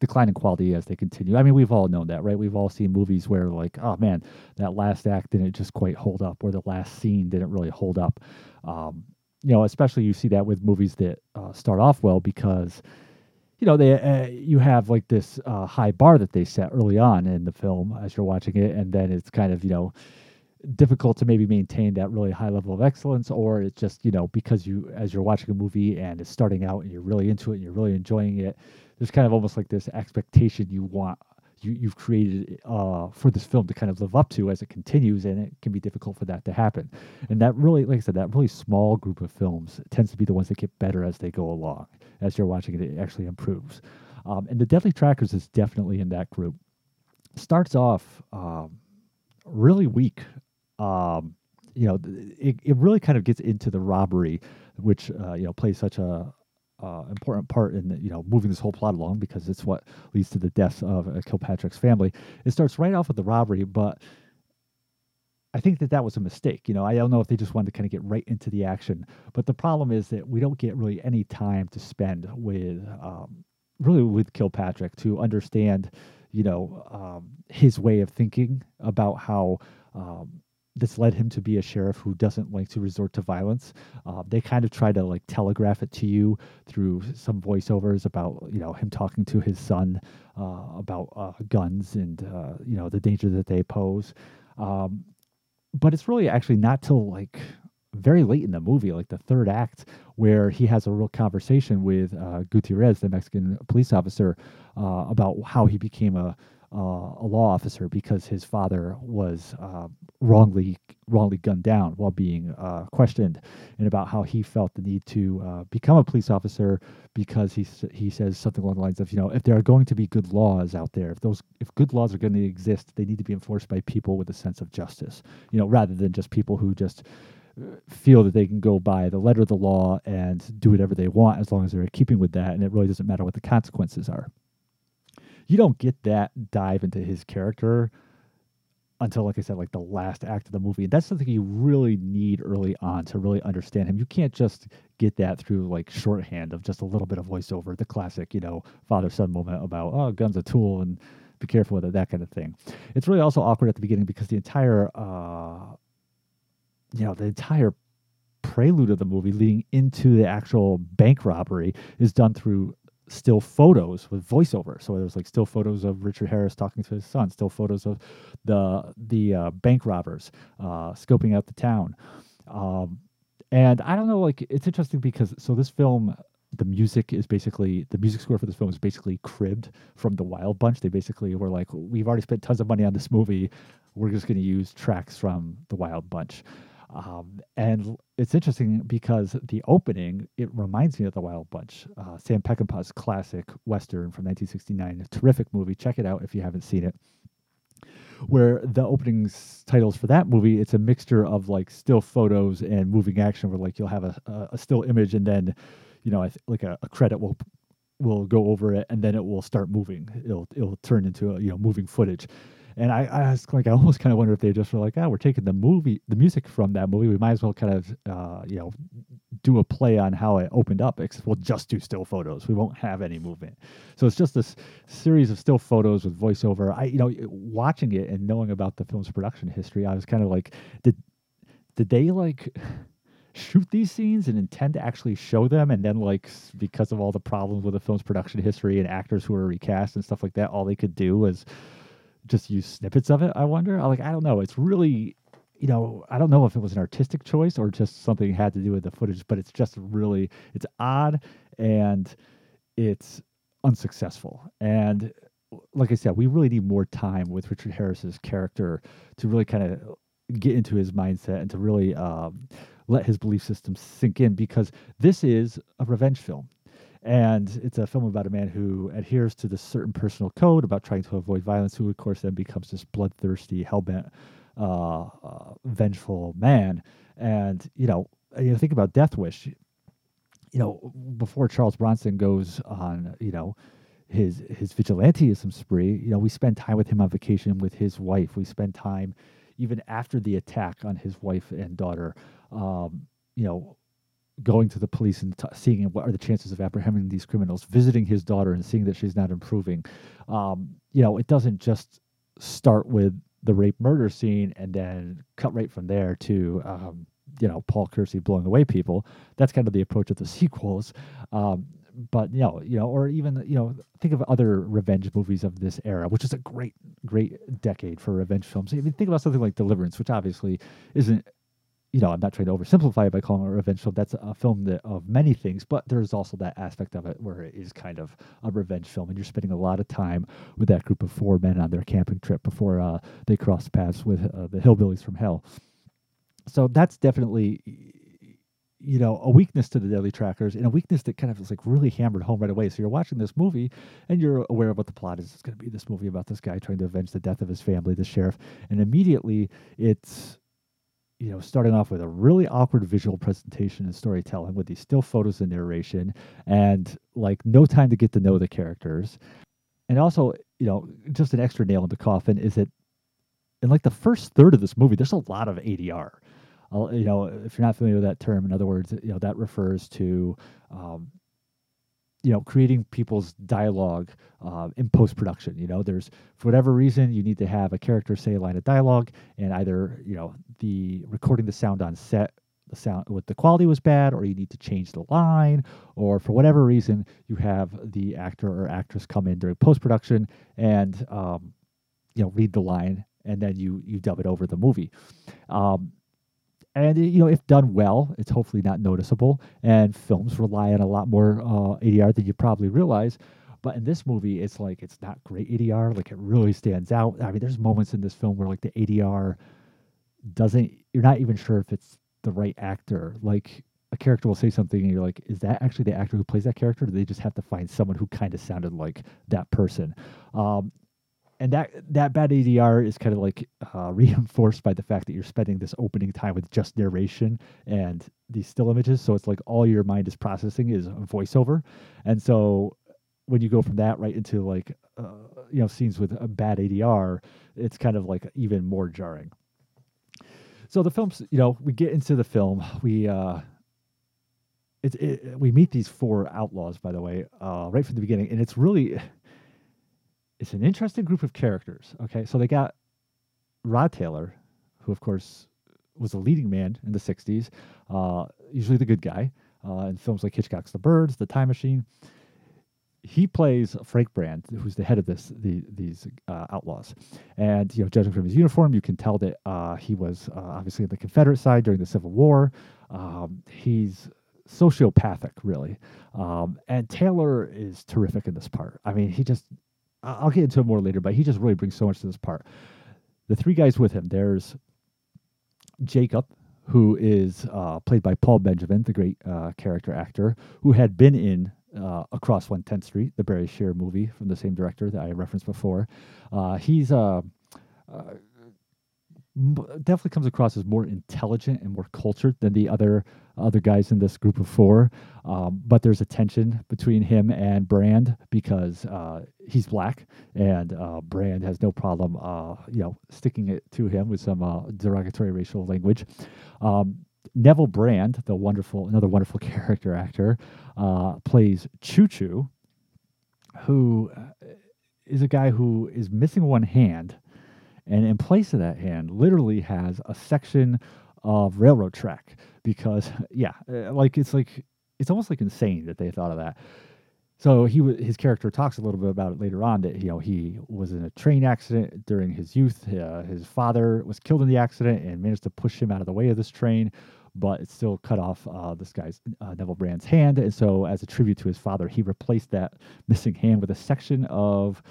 Speaker 1: decline in quality as they continue. I mean, we've all known that, right? We've all seen movies where, like, oh man, that last act didn't just quite hold up, or the last scene didn't really hold up. Um, you know, especially you see that with movies that uh, start off well because, you know, they uh, you have like this uh, high bar that they set early on in the film as you're watching it, and then it's kind of you know difficult to maybe maintain that really high level of excellence or it's just you know because you as you're watching a movie and it's starting out and you're really into it and you're really enjoying it there's kind of almost like this expectation you want you, you've created uh, for this film to kind of live up to as it continues, and it can be difficult for that to happen. And that really, like I said, that really small group of films tends to be the ones that get better as they go along. As you're watching it, it actually improves. Um, and the Deadly Trackers is definitely in that group. Starts off um, really weak. Um, you know, it, it really kind of gets into the robbery, which uh, you know plays such a uh, important part in you know moving this whole plot along because it's what leads to the deaths of uh, Kilpatrick's family. It starts right off with the robbery, but I think that that was a mistake. You know, I don't know if they just wanted to kind of get right into the action, but the problem is that we don't get really any time to spend with um, really with Kilpatrick to understand, you know, um, his way of thinking about how um, this led him to be a sheriff who doesn't like to resort to violence. Uh, they kind of try to like telegraph it to you through some voiceovers about you know him talking to his son uh, about uh, guns and uh, you know the danger that they pose. Um, but it's really actually not till like very late in the movie, like the third act, where he has a real conversation with uh, Gutierrez, the Mexican police officer, uh, about how he became a uh, a law officer because his father was uh, wrongly wrongly gunned down while being uh, questioned, and about how he felt the need to uh, become a police officer because he he says something along the lines of you know if there are going to be good laws out there if those if good laws are going to exist they need to be enforced by people with a sense of justice you know rather than just people who just uh, feel that they can go by the letter of the law and do whatever they want as long as they're keeping with that and it really doesn't matter what the consequences are you don't get that dive into his character until like I said, like the last act of the movie. And that's something you really need early on to really understand him. You can't just get that through like shorthand of just a little bit of voiceover, the classic, you know, father son moment about oh gun's a tool and be careful with it, that kind of thing. It's really also awkward at the beginning because the entire uh you know, the entire prelude of the movie leading into the actual bank robbery is done through still photos with voiceover. So there's like still photos of Richard Harris talking to his son, still photos of the the uh, bank robbers uh, scoping out the town. Um, and I don't know, like it's interesting because so this film, the music is basically the music score for this film is basically cribbed from the Wild Bunch. They basically were like, we've already spent tons of money on this movie. We're just going to use tracks from the Wild Bunch. Um, and it's interesting because the opening, it reminds me of The Wild Bunch, uh, Sam Peckinpah's classic Western from 1969. A terrific movie. Check it out if you haven't seen it. Where the opening titles for that movie, it's a mixture of like still photos and moving action, where like you'll have a, a, still image and then, you know, like a, a credit will will go over it and then it will start moving. It'll it'll turn into a, you know moving footage and I, I was like, I almost kind of wonder if they just were like, oh, we're taking the movie, the music from that movie. We might as well kind of, uh, you know, do a play on how it opened up. Except we'll just do still photos. We won't have any movement. So it's just this series of still photos with voiceover. I, you know, watching it and knowing about the film's production history, I was kind of like, did, did they like shoot these scenes and intend to actually show them and then like because of all the problems with the film's production history and actors who were recast and stuff like that all they could do was just use snippets of it. I wonder. Like I don't know. It's really, you know, I don't know if it was an artistic choice or just something had to do with the footage, but it's just really it's odd and it's unsuccessful. And like I said, we really need more time with Richard Harris's character to really kind of get into his mindset and to really um, let his belief system sink in because this is a revenge film. And it's a film about a man who adheres to this certain personal code about trying to avoid violence, who, of course, then becomes this bloodthirsty, hellbent, uh, uh, vengeful man. And, you know, you think about Death Wish, you know, before Charles Bronson goes on, you know, his his vigilanteism spree, you know, we spend time with him on vacation with his wife. We spend time even after the attack on his wife and daughter, um, you know, going to the police and t- seeing what are the chances of apprehending these criminals, visiting his daughter and seeing that she's not improving. Um, you know, it doesn't just start with the rape murder scene and then cut right from there to um, you know Paul Kersey blowing away people. That's kind of the approach of the sequels. Um, but you know, you know, or even you know, think of other revenge movies of this era, which is a great, great decade for revenge films. I mean, think about something like Deliverance, which obviously isn't you know, I'm not trying to oversimplify it by calling it a revenge film. That's a film that, of many things, but there's also that aspect of it where it is kind of a revenge film, and you're spending a lot of time with that group of four men on their camping trip before uh, they cross paths with uh, the hillbillies from hell. So that's definitely, you know, a weakness to the Deadly Trackers and a weakness that kind of is like really hammered home right away. So you're watching this movie and you're aware of what the plot is. It's going to be this movie about this guy trying to avenge the death of his family, the sheriff, and immediately it's you know, starting off with a really awkward visual presentation and storytelling with these still photos and narration and like no time to get to know the characters. And also, you know, just an extra nail in the coffin is that in like the first third of this movie, there's a lot of ADR. You know, if you're not familiar with that term, in other words, you know, that refers to um, you know creating people's dialogue uh, in post production you know? There's for whatever reason you need to have a character say a line of dialogue and either you know the recording the sound on set the sound with the quality was bad or you need to change the line or for whatever reason you have the actor or actress come in during post production and um, you know read the line and then you you dub it over the movie. Um, and you know if done well it's hopefully not noticeable and films rely on a lot more uh, adr than you probably realize. But in this movie it's like it's not great adr like it really stands out. I mean there's moments in this film where like the adr doesn't you're not even sure if it's the right actor. Like a character will say something and you're like is that actually the actor who plays that character? Or do they just have to find someone who kind of sounded like that person. Um, and that that bad ADR is kind of like uh, reinforced by the fact that you're spending this opening time with just narration and these still images. So it's like all your mind is processing is voiceover, and so when you go from that right into like uh, you know scenes with a bad ADR, it's kind of like even more jarring. So the films, you know, we get into the film, we uh, it, it we meet these four outlaws, by the way, uh, right from the beginning, and it's really it's an interesting group of characters. Okay, so they got Rod Taylor, who of course was a leading man in the '60s, uh, usually the good guy uh, in films like Hitchcock's The Birds, The Time Machine. He plays Frank Brand, who's the head of this the, these uh, outlaws, and you know, judging from his uniform, you can tell that uh, he was uh, obviously on the Confederate side during the Civil War. Um, he's sociopathic, really, um, and Taylor is terrific in this part. I mean, he just I'll get into it more later, but he just really brings so much to this part. The three guys with him, there's Jacob, who is uh, played by Paul Benjamin, the great uh, character actor, who had been in uh, Across 110th Street, the Barry Shear movie from the same director that I referenced before. Uh, he's uh, uh, definitely comes across as more intelligent and more cultured than the other other guys in this group of four. Um, but there's a tension between him and Brand because uh, he's black, and uh, Brand has no problem, uh, you know, sticking it to him with some uh, derogatory racial language. Um, Neville Brand, the wonderful, another wonderful character actor, uh, plays Choo Choo, who uh, a guy who is missing one hand and in place of that hand literally has a section of railroad track because yeah uh, like it's like it's almost like insane that they thought of that. So he his character talks a little bit about it later on that you know he was in a train accident during his youth uh, his father was killed in the accident and managed to push him out of the way of this train but it still cut off uh, this guy's uh, Neville Brand's hand. And so as a tribute to his father he replaced that missing hand with a section of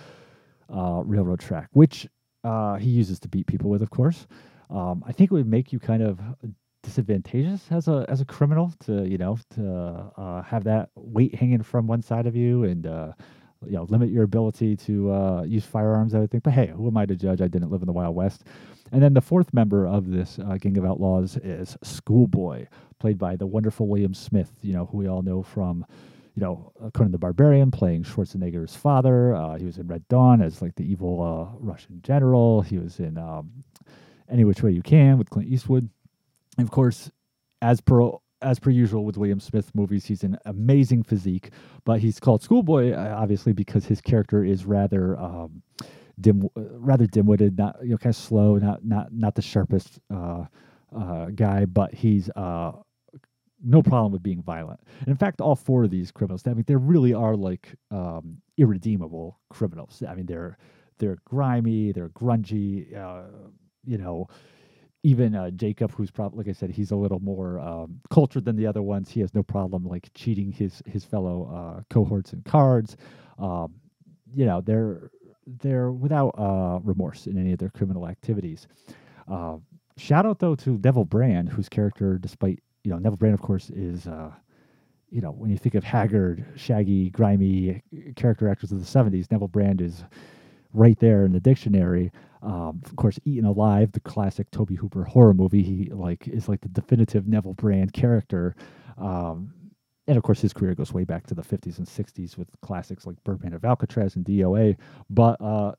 Speaker 1: uh, railroad track which uh, he uses to beat people with, of course. Um, I think it would make you kind of disadvantageous as a as a criminal to you know to uh, have that weight hanging from one side of you and uh, you know limit your ability to uh, use firearms. I would think, but hey, who am I to judge? I didn't live in the Wild West. And then the fourth member of this uh, gang of outlaws is Schoolboy, played by the wonderful William Smith. You know who we all know from you know, Conan the Barbarian playing Schwarzenegger's father. Uh, he was in Red Dawn as like the evil uh, Russian general. He was in um, Any Which Way You Can with Clint Eastwood. And of course, as per as per usual with William Smith movies, he's an amazing physique, but he's called Schoolboy uh, obviously because his character is rather um, dim, rather dim-witted, not you know, kind of slow, not not not the sharpest uh, uh, guy, but he's uh, no problem with being violent. And in fact, all four of these criminals, I mean, they really are like um, irredeemable criminals. I mean, they're they're grimy, they're grungy. Uh, you know, even uh, Jacob, who's probably like I said, he's a little more um, cultured than the other ones. He has no problem like cheating his his fellow uh, cohorts in cards. Um, you know, they're they're without uh, remorse in any of their criminal activities. Uh, shout out though to Neville Brand, whose character, despite you know, Neville Brand, of course, is, uh, you know, when you think of haggard, shaggy, grimy character actors of the 70s, Neville Brand is right there in the dictionary. Um, of course, Eaten Alive, the classic Tobe Hooper horror movie, he like is like the definitive Neville Brand character. Um, and of course, his career goes way back to the 50s and 60s with classics like Birdman of Alcatraz and DOA. But uh,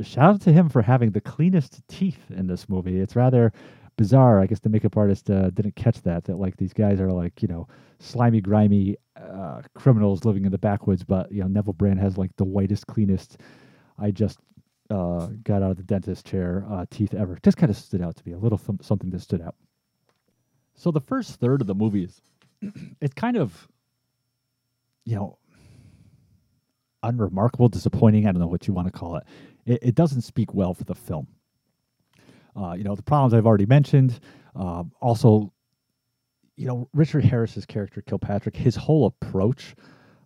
Speaker 1: shout out to him for having the cleanest teeth in this movie. It's rather bizarre. I guess the makeup artist uh, didn't catch that. That like these guys are like you know slimy, grimy uh, criminals living in the backwoods, but you know Neville Brand has like the whitest, cleanest. I just uh, got out of the dentist chair uh, teeth ever. Just kind of stood out to me a little th- something that stood out. So the first third of the movie is it's kind of you know unremarkable, disappointing. I don't know what you want to call it. It, it doesn't speak well for the film. Uh, you know the problems I've already mentioned. Uh, also, you know Richard Harris's character Kilpatrick, his whole approach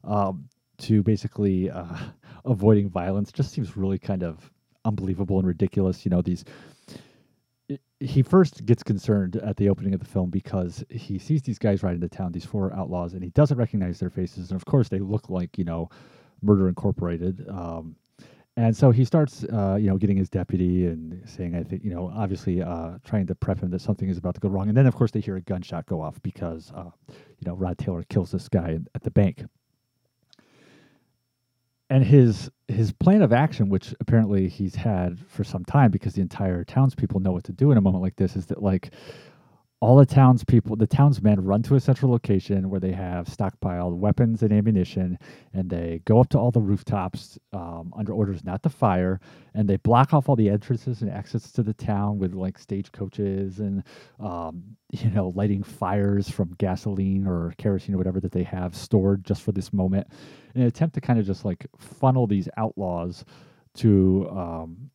Speaker 1: um, to basically uh, avoiding violence just seems really kind of unbelievable and ridiculous. You know these he first gets concerned at the opening of the film because he sees these guys ride into town, these four outlaws, and he doesn't recognize their faces. And of course, they look like you know Murder Incorporated. Um, and so he starts, uh, you know, getting his deputy and saying, I think, you know, obviously uh, trying to prep him that something is about to go wrong. And then, of course, they hear a gunshot go off because, uh, you know, Rod Taylor kills this guy at the bank. And his his plan of action, which apparently he's had for some time, because the entire townspeople know what to do in a moment like this, is that like all the townspeople, the townsmen run to a central location where they have stockpiled weapons and ammunition, and they go up to all the rooftops um, under orders not to fire, and they block off all the entrances and exits to the town with like stagecoaches and um, you know lighting fires from gasoline or kerosene or whatever that they have stored just for this moment, in an attempt to kind of just like funnel these outlaws to um,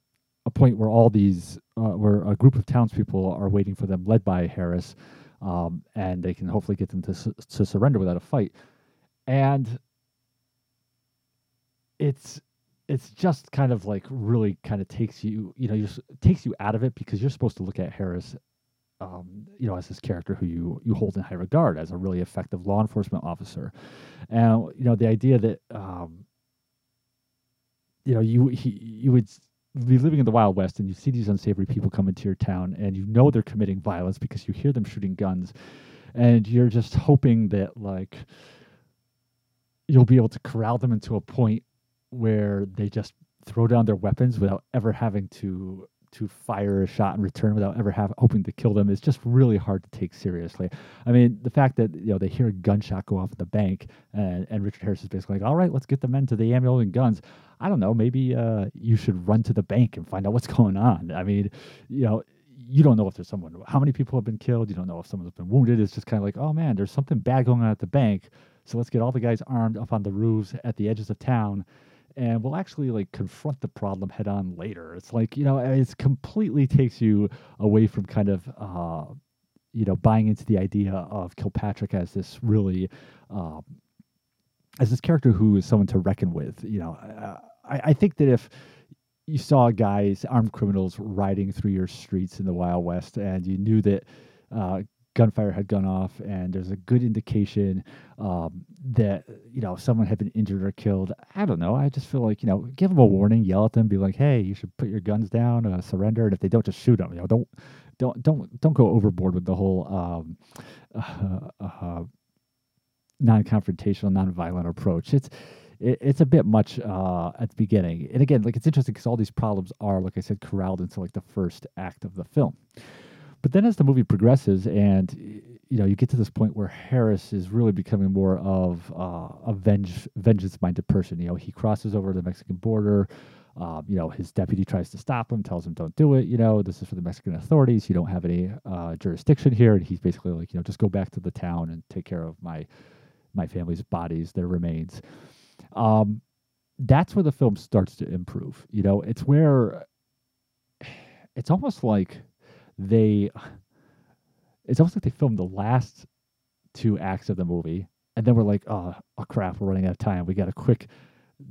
Speaker 1: a point where all these, uh, where a group of townspeople are waiting for them, led by Harris, um, and they can hopefully get them to su- to surrender without a fight. And it's it's just kind of like really kind of takes you, you know, you takes you out of it because you're supposed to look at Harris, um, you know, as this character who you you hold in high regard as a really effective law enforcement officer, and you know the idea that. Um, you know, you he, you would be living in the Wild West and you see these unsavory people come into your town and you know they're committing violence because you hear them shooting guns and you're just hoping that like you'll be able to corral them into a point where they just throw down their weapons without ever having to to fire a shot in return without ever have hoping to kill them is just really hard to take seriously. I mean, the fact that you know they hear a gunshot go off at the bank and, and Richard Harris is basically like, "All right, let's get the men to the ammo and guns." I don't know, maybe uh, you should run to the bank and find out what's going on. I mean, you know, you don't know if there's someone, how many people have been killed. You don't know if someone's been wounded. It's just kind of like, oh man, there's something bad going on at the bank. So let's get all the guys armed up on the roofs at the edges of town and we'll actually like confront the problem head on later. It's like, you know, it completely takes you away from kind of, uh, you know, buying into the idea of Kilpatrick as this really, um, as this character who is someone to reckon with. You know, uh, I, I think that if you saw guys, armed criminals, riding through your streets in the Wild West, and you knew that uh, gunfire had gone off and there's a good indication um, that you know someone had been injured or killed. I don't know. I just feel like you know give them a warning yell at them be like hey you should put your guns down uh, surrender and if they don't just shoot them you know don't don't don't don't go overboard with the whole um, uh, uh, non-confrontational non-violent approach. It's it, it's a bit much uh, at the beginning. And again like it's interesting because all these problems are like i said corralled into like the first act of the film but then as the movie progresses and you know you get to this point where Harris is really becoming more of uh, a venge vengeance minded person. You know, he crosses over the Mexican border. Um, you know, his deputy tries to stop him, tells him, "Don't do it." You know, this is for the Mexican authorities. You don't have any uh, jurisdiction here. And he's basically like, you know, just go back to the town and take care of my my family's bodies, their remains. Um, that's where the film starts to improve. You know, it's where it's almost like they it's almost like they filmed the last two acts of the movie and then we're like oh, oh crap we're running out of time. We got to quick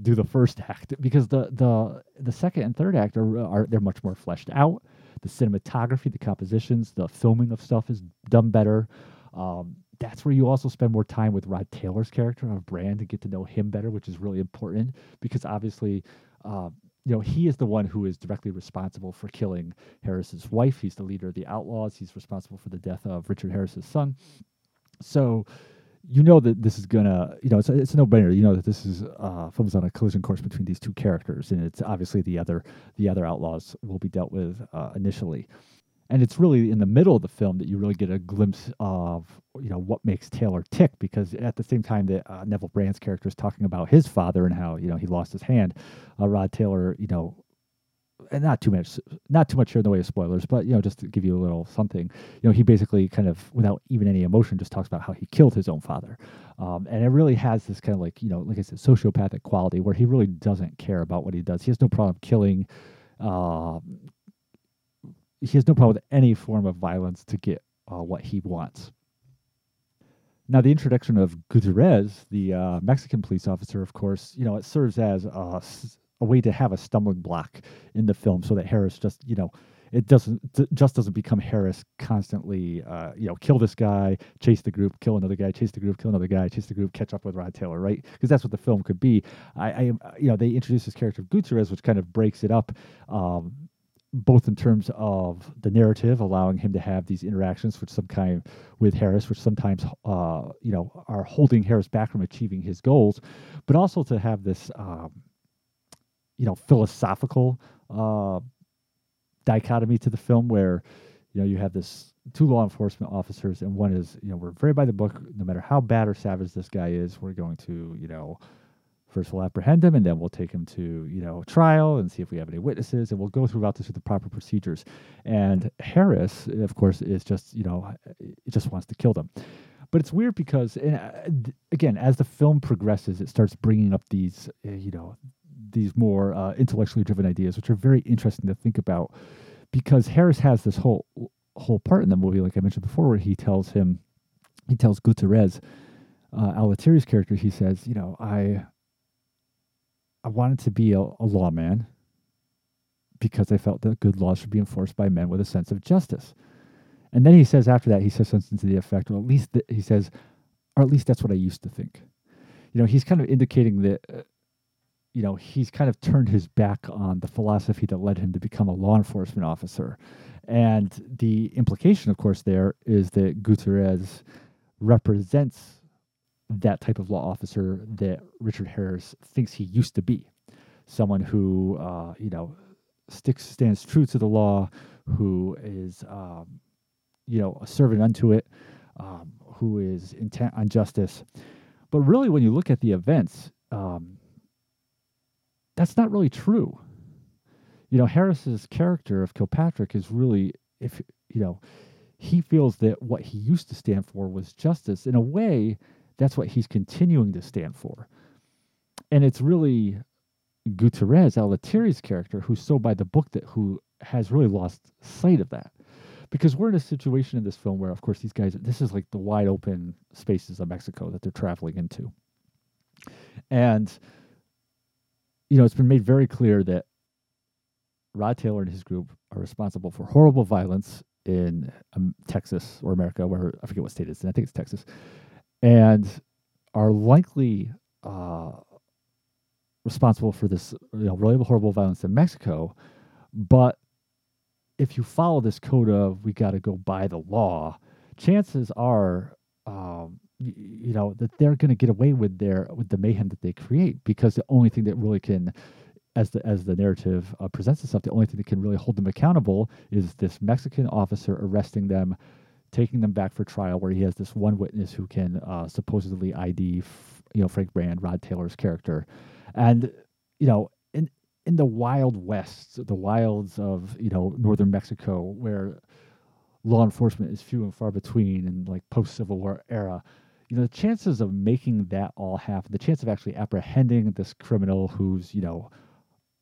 Speaker 1: do the first act. Because the the the second and third act are, are they're much more fleshed out. The cinematography the compositions the filming of stuff is done better. Um, that's where you also spend more time with Rod Taylor's character of Brand to get to know him better, which is really important because obviously, uh, you know, he is the one who is directly responsible for killing Harris's wife. He's the leader of the outlaws. He's responsible for the death of Richard Harris's son. So, you know that this is gonna, you know, it's it's a no-brainer. You know that this is uh, films on a collision course between these two characters, and it's obviously the other the other outlaws will be dealt with uh, initially and it's really in the middle of the film that you really get a glimpse of you know what makes Taylor tick because at the same time that uh, Neville Brand's character is talking about his father and how you know he lost his hand, uh, Rod Taylor you know and not too much not too much here in the way of spoilers but you know just to give you a little something you know he basically kind of without even any emotion just talks about how he killed his own father. Um, and it really has this kind of like you know like i said sociopathic quality where he really doesn't care about what he does. He has no problem killing uh, he has no problem with any form of violence to get uh, what he wants. Now, the introduction of Gutierrez, the uh, Mexican police officer, of course, you know, it serves as a, a, way to have a stumbling block in the film, so that Harris just, you know, it doesn't just doesn't become Harris constantly, uh, you know, kill this guy, chase the group, kill another guy, chase the group, kill another guy, chase the group, catch up with Rod Taylor, right? Because that's what the film could be. I, I, you know, they introduce this character of Gutierrez, which kind of breaks it up. Um, both in terms of the narrative, allowing him to have these interactions with some kind with Harris, which sometimes uh, you know are holding Harris back from achieving his goals, but also to have this um, you know philosophical uh, dichotomy to the film where you know you have this two law enforcement officers and one is you know we're very by the book no matter how bad or savage this guy is we're going to you know First, we'll apprehend him, and then we'll take him to you know trial and see if we have any witnesses, and we'll go throughout this with the proper procedures. And Harris, of course, is just you know, it just wants to kill them. But it's weird because, and uh, again, as the film progresses, it starts bringing up these uh, you know these more uh, intellectually driven ideas, which are very interesting to think about. Because Harris has this whole whole part in the movie, like I mentioned before, where he tells him, he tells Gutierrez, uh, Al Lettieri's character, he says, you know, I I wanted to be a, a lawman because I felt that good laws should be enforced by men with a sense of justice. And then he says after that, he says something to the effect, or at least th- he says, or at least that's what I used to think. You know, he's kind of indicating that, uh, you know, he's kind of turned his back on the philosophy that led him to become a law enforcement officer. And the implication, of course, there is that Gutierrez represents that type of law officer that Richard Harris thinks he used to be. Someone who, uh, you know, sticks stands true to the law, who is, um, you know, a servant unto it, um, who is intent on justice. But really, when you look at the events, um, that's not really true. You know, Harris's character of Kilpatrick is really, if you know, he feels that what he used to stand for was justice. In a way, that's what he's continuing to stand for. And it's really Gutierrez, Al Lettieri's character, who's so by the book that who has really lost sight of that. Because we're in a situation in this film where, of course, these guys, this is like the wide open spaces of Mexico that they're traveling into. And, you know, it's been made very clear that Rod Taylor and his group are responsible for horrible violence in um, Texas or America, where I forget what state it's in. I think it's Texas and are likely uh, responsible for this you know, really horrible violence in Mexico. But if you follow this code of we got to go by the law, chances are, um, y- you know, that they're going to get away with their with the mayhem that they create because the only thing that really can as the as the narrative uh, presents itself, the only thing that can really hold them accountable is this Mexican officer arresting them taking them back for trial, where he has this one witness who can uh, supposedly ID, you know, Frank Brand, Rod Taylor's character, and you know, in in the wild west, the wilds of you know northern Mexico, where law enforcement is few and far between, and like post Civil War era, you know, the chances of making that all happen, the chance of actually apprehending this criminal who's you know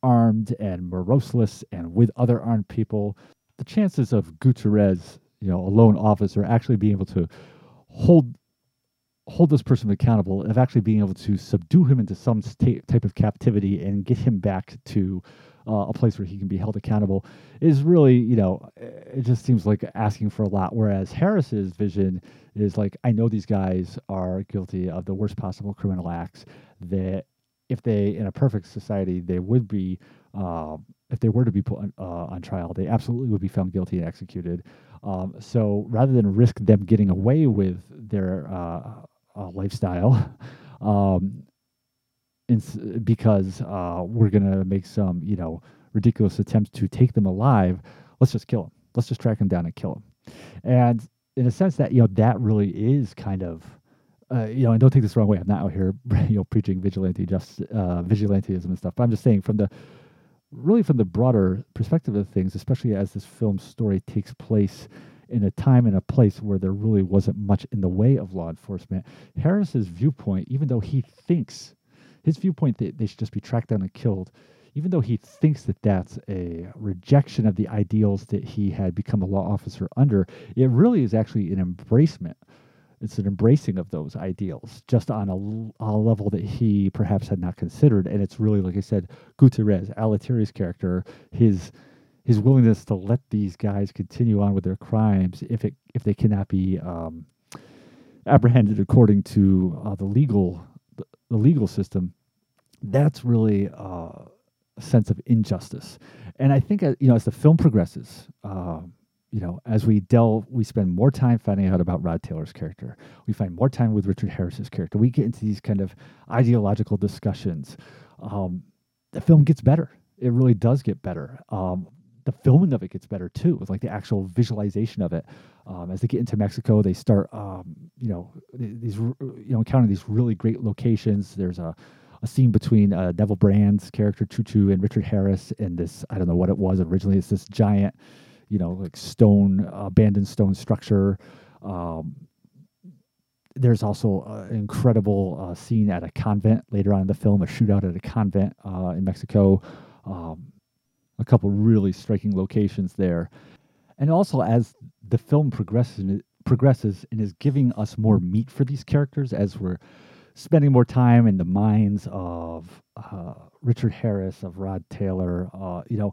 Speaker 1: armed and moroseless and with other armed people, the chances of Gutierrez you know, a lone officer actually being able to hold hold this person accountable of actually being able to subdue him into some sta- type of captivity and get him back to uh, a place where he can be held accountable is really, you know, it just seems like asking for a lot. Whereas Harris's vision is like, I know these guys are guilty of the worst possible criminal acts. That if they, in a perfect society, they would be, uh, if they were to be put on, uh, on trial, they absolutely would be found guilty and executed. Um, so rather than risk them getting away with their uh, uh, lifestyle, um, because uh, we're gonna make some, you know, ridiculous attempts to take them alive. Let's just kill them. Let's just track them down and kill them. And in a sense, that you know, that really is kind of, uh, you know, and don't take this the wrong way. I'm not out here, you know, preaching vigilante just uh, vigilantism and stuff. But I'm just saying from the really from the broader perspective of things, especially as this film story takes place in a time and a place where there really wasn't much in the way of law enforcement. Harris's viewpoint, even though he thinks his viewpoint that they should just be tracked down and killed, even though he thinks that that's a rejection of the ideals that he had become a law officer under, it really is actually an embracement. It's an embracing of those ideals, just on a, a level that he perhaps had not considered. And it's really, like I said, Gutierrez, Al Lettieri's character, his his willingness to let these guys continue on with their crimes if it if they cannot be um, apprehended according to uh, the legal the legal system, that's really uh, a sense of injustice. And I think, uh, you know, as the film progresses, uh, you know, as we delve, we spend more time finding out about Rod Taylor's character. We find more time with Richard Harris's character. We get into these kind of ideological discussions. Um, the film gets better. It really does get better. Um, the filming of it gets better too, with like the actual visualization of it. Um, as they get into Mexico, they start, um, you know, these, you know, encountering these really great locations. There's a, a scene between uh, Neville Brand's character Choo Choo and Richard Harris in this. I don't know what it was originally. It's this giant, you know, like stone, abandoned stone structure. Um, there's also an incredible uh, scene at a convent later on in the film, a shootout at a convent uh, in Mexico. Um, a couple really striking locations there. And also, as the film progresses, progresses and is giving us more meat for these characters as we're spending more time in the minds of uh, Richard Harris, of Rod Taylor, uh, you know,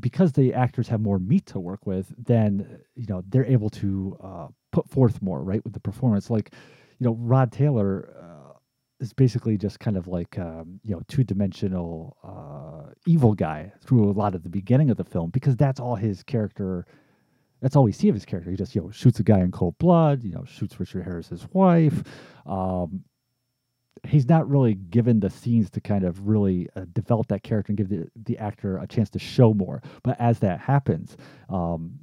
Speaker 1: because the actors have more meat to work with, then you know they're able to uh, put forth more, right, with the performance. Like, you know, Rod Taylor is basically just kind of like um, you know two dimensional uh, evil guy through a lot of the beginning of the film because that's all his character. That's all we see of his character. He just you know shoots a guy in cold blood. You know shoots Richard Harris's wife. Um, he's not really given the scenes to kind of really uh, develop that character and give the, the actor a chance to show more. But as that happens, um,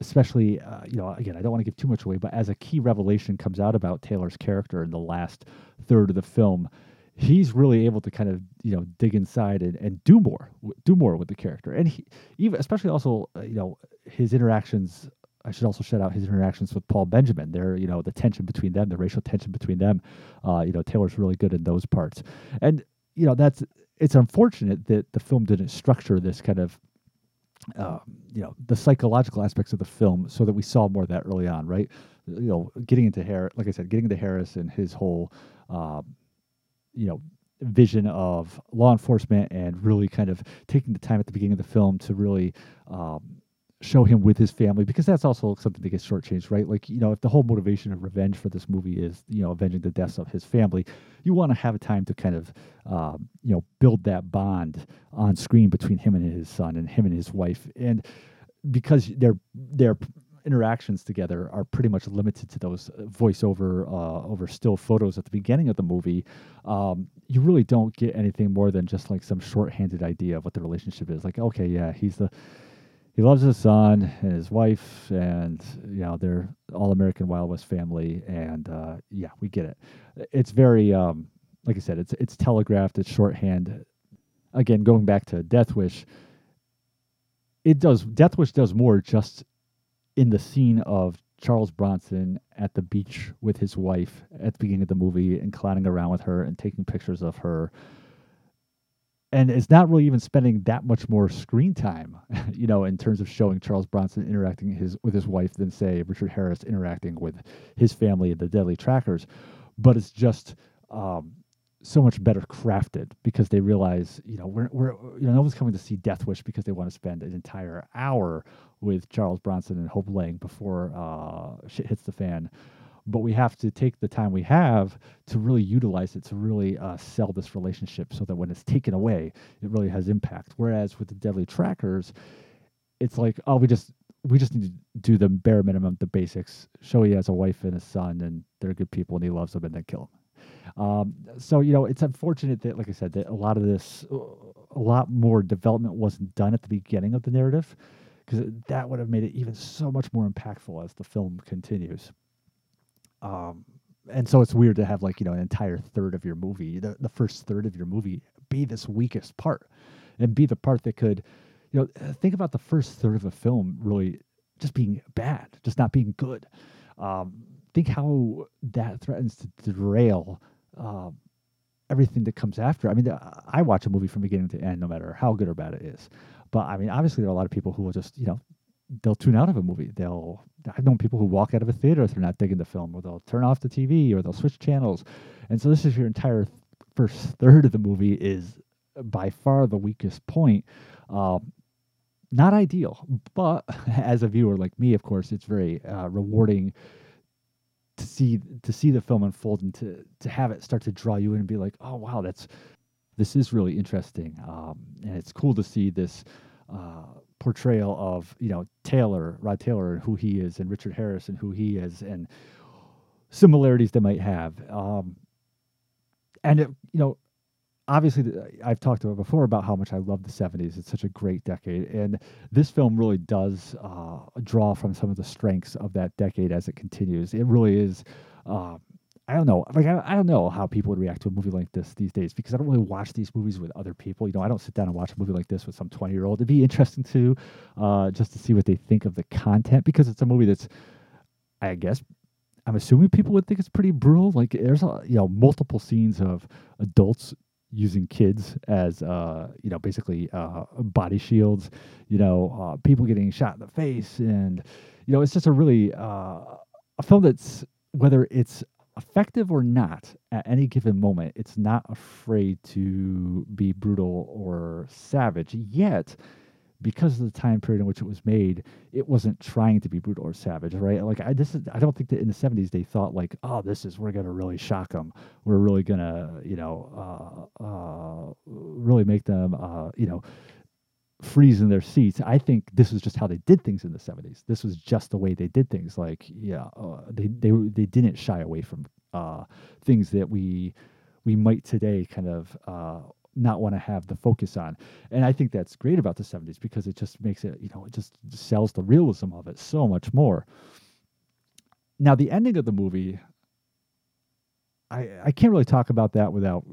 Speaker 1: especially uh, you know again i don't want to give too much away but as a key revelation comes out about taylor's character in the last third of the film he's really able to kind of you know dig inside and, and do more do more with the character and he even especially also uh, you know his interactions i should also shout out his interactions with paul benjamin. There you know the tension between them the racial tension between them. Uh, you know taylor's really good in those parts. And you know that's it's unfortunate that the film didn't structure this kind of um, you know the psychological aspects of the film so that we saw more of that early on right? You know getting into harris like i said getting into harris and his whole um, you know vision of law enforcement and really kind of taking the time at the beginning of the film to really um, show him with his family because that's also something that gets shortchanged, right? Like, you know, if the whole motivation of revenge for this movie is, you know, avenging the deaths of his family, you want to have a time to kind of, um, you know, build that bond on screen between him and his son and him and his wife. And because their their interactions together are pretty much limited to those voiceover uh, over still photos at the beginning of the movie, um, you really don't get anything more than just like some shorthanded idea of what the relationship is. Like, okay, yeah, he's the he loves his son and his wife, and you know they're all American Wild West family, and uh, yeah, we get it. It's very, um, like I said, it's it's telegraphed, it's shorthand. Again, going back to Death Wish, it does Death Wish does more just in the scene of Charles Bronson at the beach with his wife at the beginning of the movie and clowning around with her and taking pictures of her and it's not really even spending that much more screen time, you know, in terms of showing Charles Bronson interacting his with his wife than say Richard Harris interacting with his family and the Deadly Trackers, but it's just um, so much better crafted because they realize, you know, we're we're you know no one's coming to see Death Wish because they want to spend an entire hour with Charles Bronson and Hope Lange before uh, shit hits the fan but we have to take the time we have to really utilize it to really uh, sell this relationship so that when it's taken away it really has impact. Whereas with the deadly trackers it's like oh we just we just need to do the bare minimum the basics. Show he has a wife and a son and they're good people and he loves them and then kill them um, so you know it's unfortunate that like i said that a lot of this a lot more development wasn't done at the beginning of the narrative because that would have made it even so much more impactful as the film continues um, and so it's weird to have like you know an entire third of your movie, the the first third of your movie, be this weakest part, and be the part that could, you know, think about the first third of a film really just being bad, just not being good. Um, think how that threatens to derail um, everything that comes after. I mean, I watch a movie from beginning to end, no matter how good or bad it is. But I mean, obviously, there are a lot of people who will just, you know, they'll tune out of a movie. They'll I've known people who walk out of a theater if they're not digging the film, or they'll turn off the TV, or they'll switch channels. And so this is your entire first third of the movie is by far the weakest point. Um, not ideal, but as a viewer like me, of course, it's very uh, rewarding to see to see the film unfold and to to have it start to draw you in and be like, oh wow, that's this is really interesting, um, and it's cool to see this. Uh, portrayal of you know Taylor, Rod Taylor, and who he is, and Richard Harris and who he is, and similarities they might have. Um, and it, you know, obviously, I've talked about before about how much I love the '70s. It's such a great decade, and this film really does uh, draw from some of the strengths of that decade as it continues. It really is. Uh, I don't know. Like I, I don't know how people would react to a movie like this these days because I don't really watch these movies with other people. You know, I don't sit down and watch a movie like this with some twenty year old. It'd be interesting to uh, just to see what they think of the content because it's a movie that's, I guess, I'm assuming people would think it's pretty brutal. Like there's a, you know multiple scenes of adults using kids as uh, you know basically uh, body shields. You know, uh, people getting shot in the face, and you know it's just a really uh, a film that's whether it's effective or not at any given moment, it's not afraid to be brutal or savage. Yet, because of the time period in which it was made, it wasn't trying to be brutal or savage, right? Like I this is I don't think that in the 70s they thought like, oh, this is we're gonna really shock them. We're really gonna you know uh, uh, really make them uh, you know freeze in their seats. I think this was just how they did things in the 70s. This was just the way they did things. Like, yeah, uh, they they they didn't shy away from uh, things that we we might today kind of uh, not want to have the focus on. And I think that's great about the 70s because it just makes it, you know, it just sells the realism of it so much more. Now, the ending of the movie, I I can't really talk about that without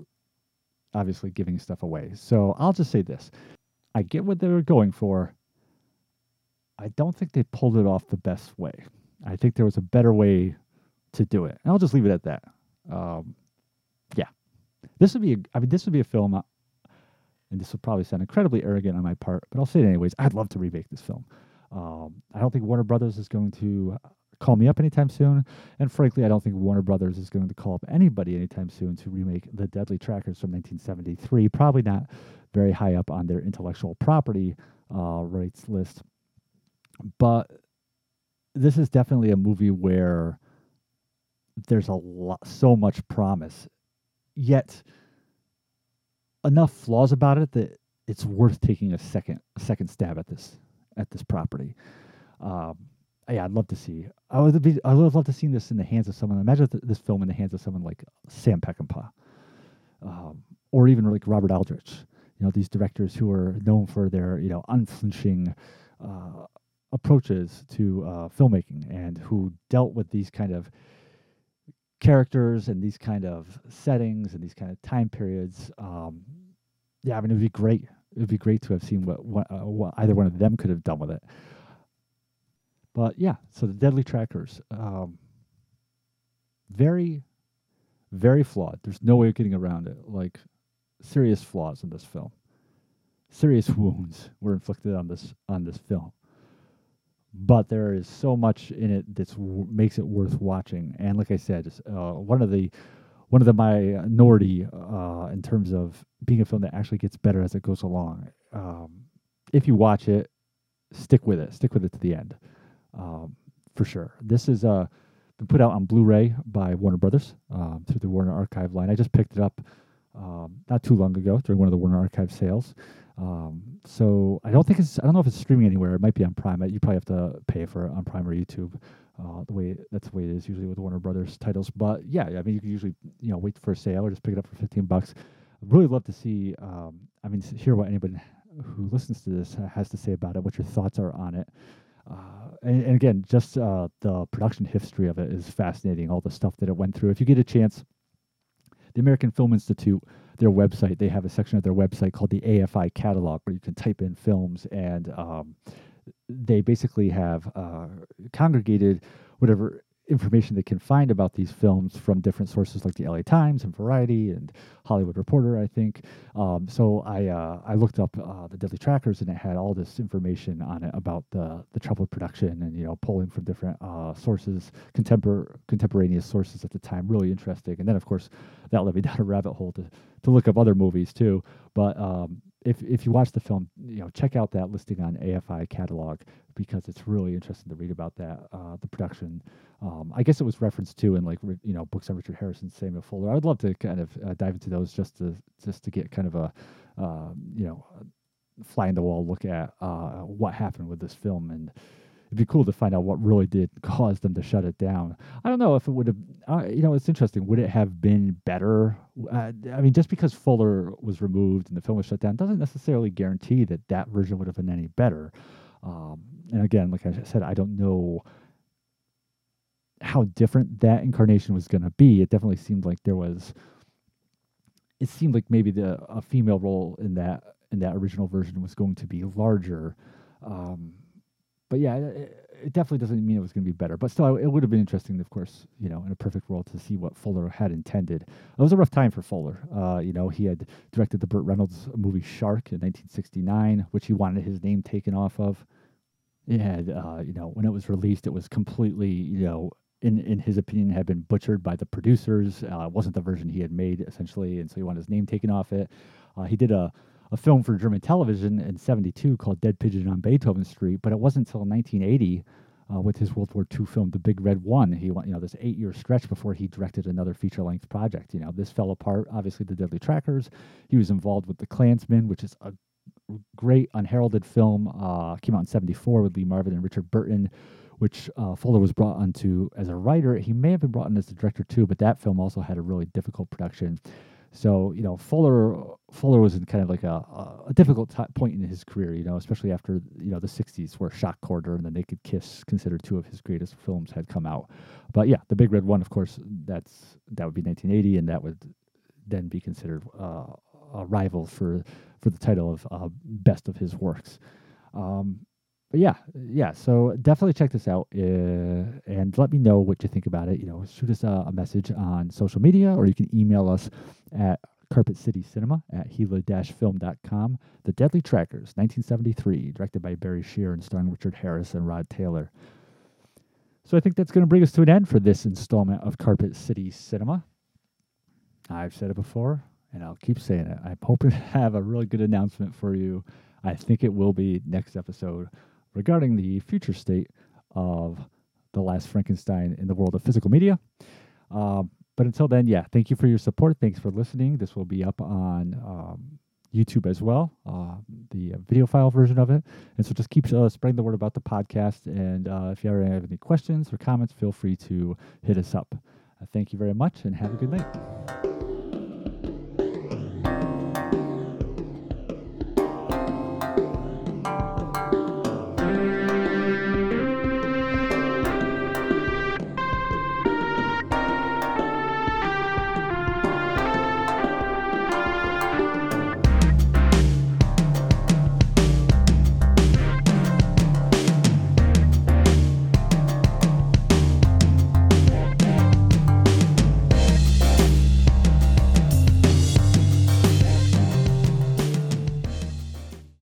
Speaker 1: obviously giving stuff away. So I'll just say this. I get what they were going for. I don't think they pulled it off the best way. I think there was a better way to do it. And I'll just leave it at that. Um, yeah, this would be. A, I mean, this would be a film, uh, and this will probably sound incredibly arrogant on my part, but I'll say it anyways. I'd love to remake this film. Um, I don't think Warner Brothers is going to call me up anytime soon, and frankly, I don't think Warner Brothers is going to call up anybody anytime soon to remake The Deadly Trackers from 1973. Probably not very high up on their intellectual property uh, rights list. But this is definitely a movie where there's a lot, so much promise, yet enough flaws about it that it's worth taking a second a second stab at this at this property. Um, yeah, I'd love to see. I would be. I would love to see this in the hands of someone. Imagine th- this film in the hands of someone like Sam Peckinpah, um, or even like Robert Aldrich you know these directors who are known for their you know unflinching uh, approaches to uh, filmmaking and who dealt with these kind of characters and these kind of settings and these kind of time periods. Um, yeah, I mean, it would be great. It would be great to have seen what, what, uh, what either one of them could have done with it. But yeah, so the Deadly Trackers, um, very, very flawed. There's no way of getting around it. Like serious flaws in this film. serious wounds were inflicted on this on this film. But there is so much in it that w- makes it worth watching. And like I said, uh, one of the one of the minority uh, in terms of being a film that actually gets better as it goes along. Um, if you watch it, stick with it. Stick with it to the end, um, for sure. This is uh, been put out on Blu-ray by Warner Brothers um, through the Warner Archive line. I just picked it up um, not too long ago during one of the Warner Archive sales. Um, so I don't think it's I don't know if it's streaming anywhere. It might be on Prime. You probably have to pay for it on Prime or YouTube. Uh, the way that's the way it is usually with Warner Brothers titles. But yeah, I mean you can usually you know wait for a sale or just pick it up for fifteen bucks. I'd really love to see. Um, I mean, hear what anybody who listens to this has to say about it. What your thoughts are on it. Uh, and, and, again, just uh, the production history of it is fascinating. All the stuff that it went through. If you get a chance, the American Film Institute, their website, they have a section of their website called the AFI catalog where you can type in films and um, they basically have uh, congregated whatever information they can find about these films from different sources like the LA Times and Variety and Hollywood Reporter, I think. Um, so I uh, I looked up uh, the Deadly Trackers and it had all this information on it about the the troubled production and you know pulling from different uh, sources, contempor- contemporaneous sources at the time. Really interesting. And then of course that led me down a rabbit hole to to look up other movies too. But um, if if you watch the film, you know, check out that listing on AFI catalog because it's really interesting to read about that uh, the production. Um, I guess it was referenced to in like you know books on Richard Harrison, Samuel Fuller. I would love to kind of uh, dive into those just to just to get kind of a uh, you know fly in the wall look at uh, what happened with this film and it'd be cool to find out what really did cause them to shut it down. I don't know if it would have, uh, you know, it's interesting. Would it have been better? Uh, I mean, just because Fuller was removed and the film was shut down doesn't necessarily guarantee that that version would have been any better. Um, and again, like I said, I don't know how different that incarnation was going to be. It definitely seemed like there was. It seemed like maybe the a female role in that in that original version was going to be larger. Um, but yeah, it, it, definitely doesn't mean it was going to be better. But still, it would have been interesting, of course, you know, in a perfect world to see what Fuller had intended. It was a rough time for Fuller. Uh, you know, he had directed the Burt Reynolds movie Shark in 1969, which he wanted his name taken off of. Had, uh, you know, when it was released, it was completely, you know, in in his opinion, had been butchered by the producers. Uh, it wasn't the version he had made, essentially, and so he wanted his name taken off it. Uh, he did a a film for German television in 72 called Dead Pigeon on Beethoven Street, but it wasn't until 1980 uh, with his World War II film, The Big Red One. He went, you know, this eight year stretch before he directed another feature length project. You know, this fell apart, obviously, The Deadly Trackers. He was involved with The Clansman, which is a great unheralded film, uh, came out in 74 with Lee Marvin and Richard Burton. Which uh, Fuller was brought onto as a writer. He may have been brought in as a director too, but that film also had a really difficult production. So you know, Fuller Fuller was in kind of like a, a difficult t- point in his career. You know, especially after you know the '60s, where Shock Corridor and The Naked Kiss, considered two of his greatest films, had come out. But yeah, The Big Red One, of course, that's that would be 1980, and that would then be considered uh, a rival for for the title of uh, best of his works. Um, but yeah, yeah. So definitely check this out uh, and let me know what you think about it. You know, shoot us a, a message on social media or you can email us at Carpet City Cinema at gila-film.com. The Deadly Trackers, 1973, directed by Barry Shear and starring Richard Harris and Rod Taylor. So I think that's going to bring us to an end for this installment of Carpet City Cinema. I've said it before, and I'll keep saying it. I'm hoping to have a really good announcement for you. I think it will be next episode regarding the future state of The Last Frankenstein in the world of physical media. Um, but until then, yeah, thank you for your support. Thanks for listening. This will be up on um, YouTube as well, uh, the video file version of it. And so just keep uh, spreading the word about the podcast. And uh, if you ever have any questions or comments, feel free to hit us up. Uh, thank you very much and have a good night.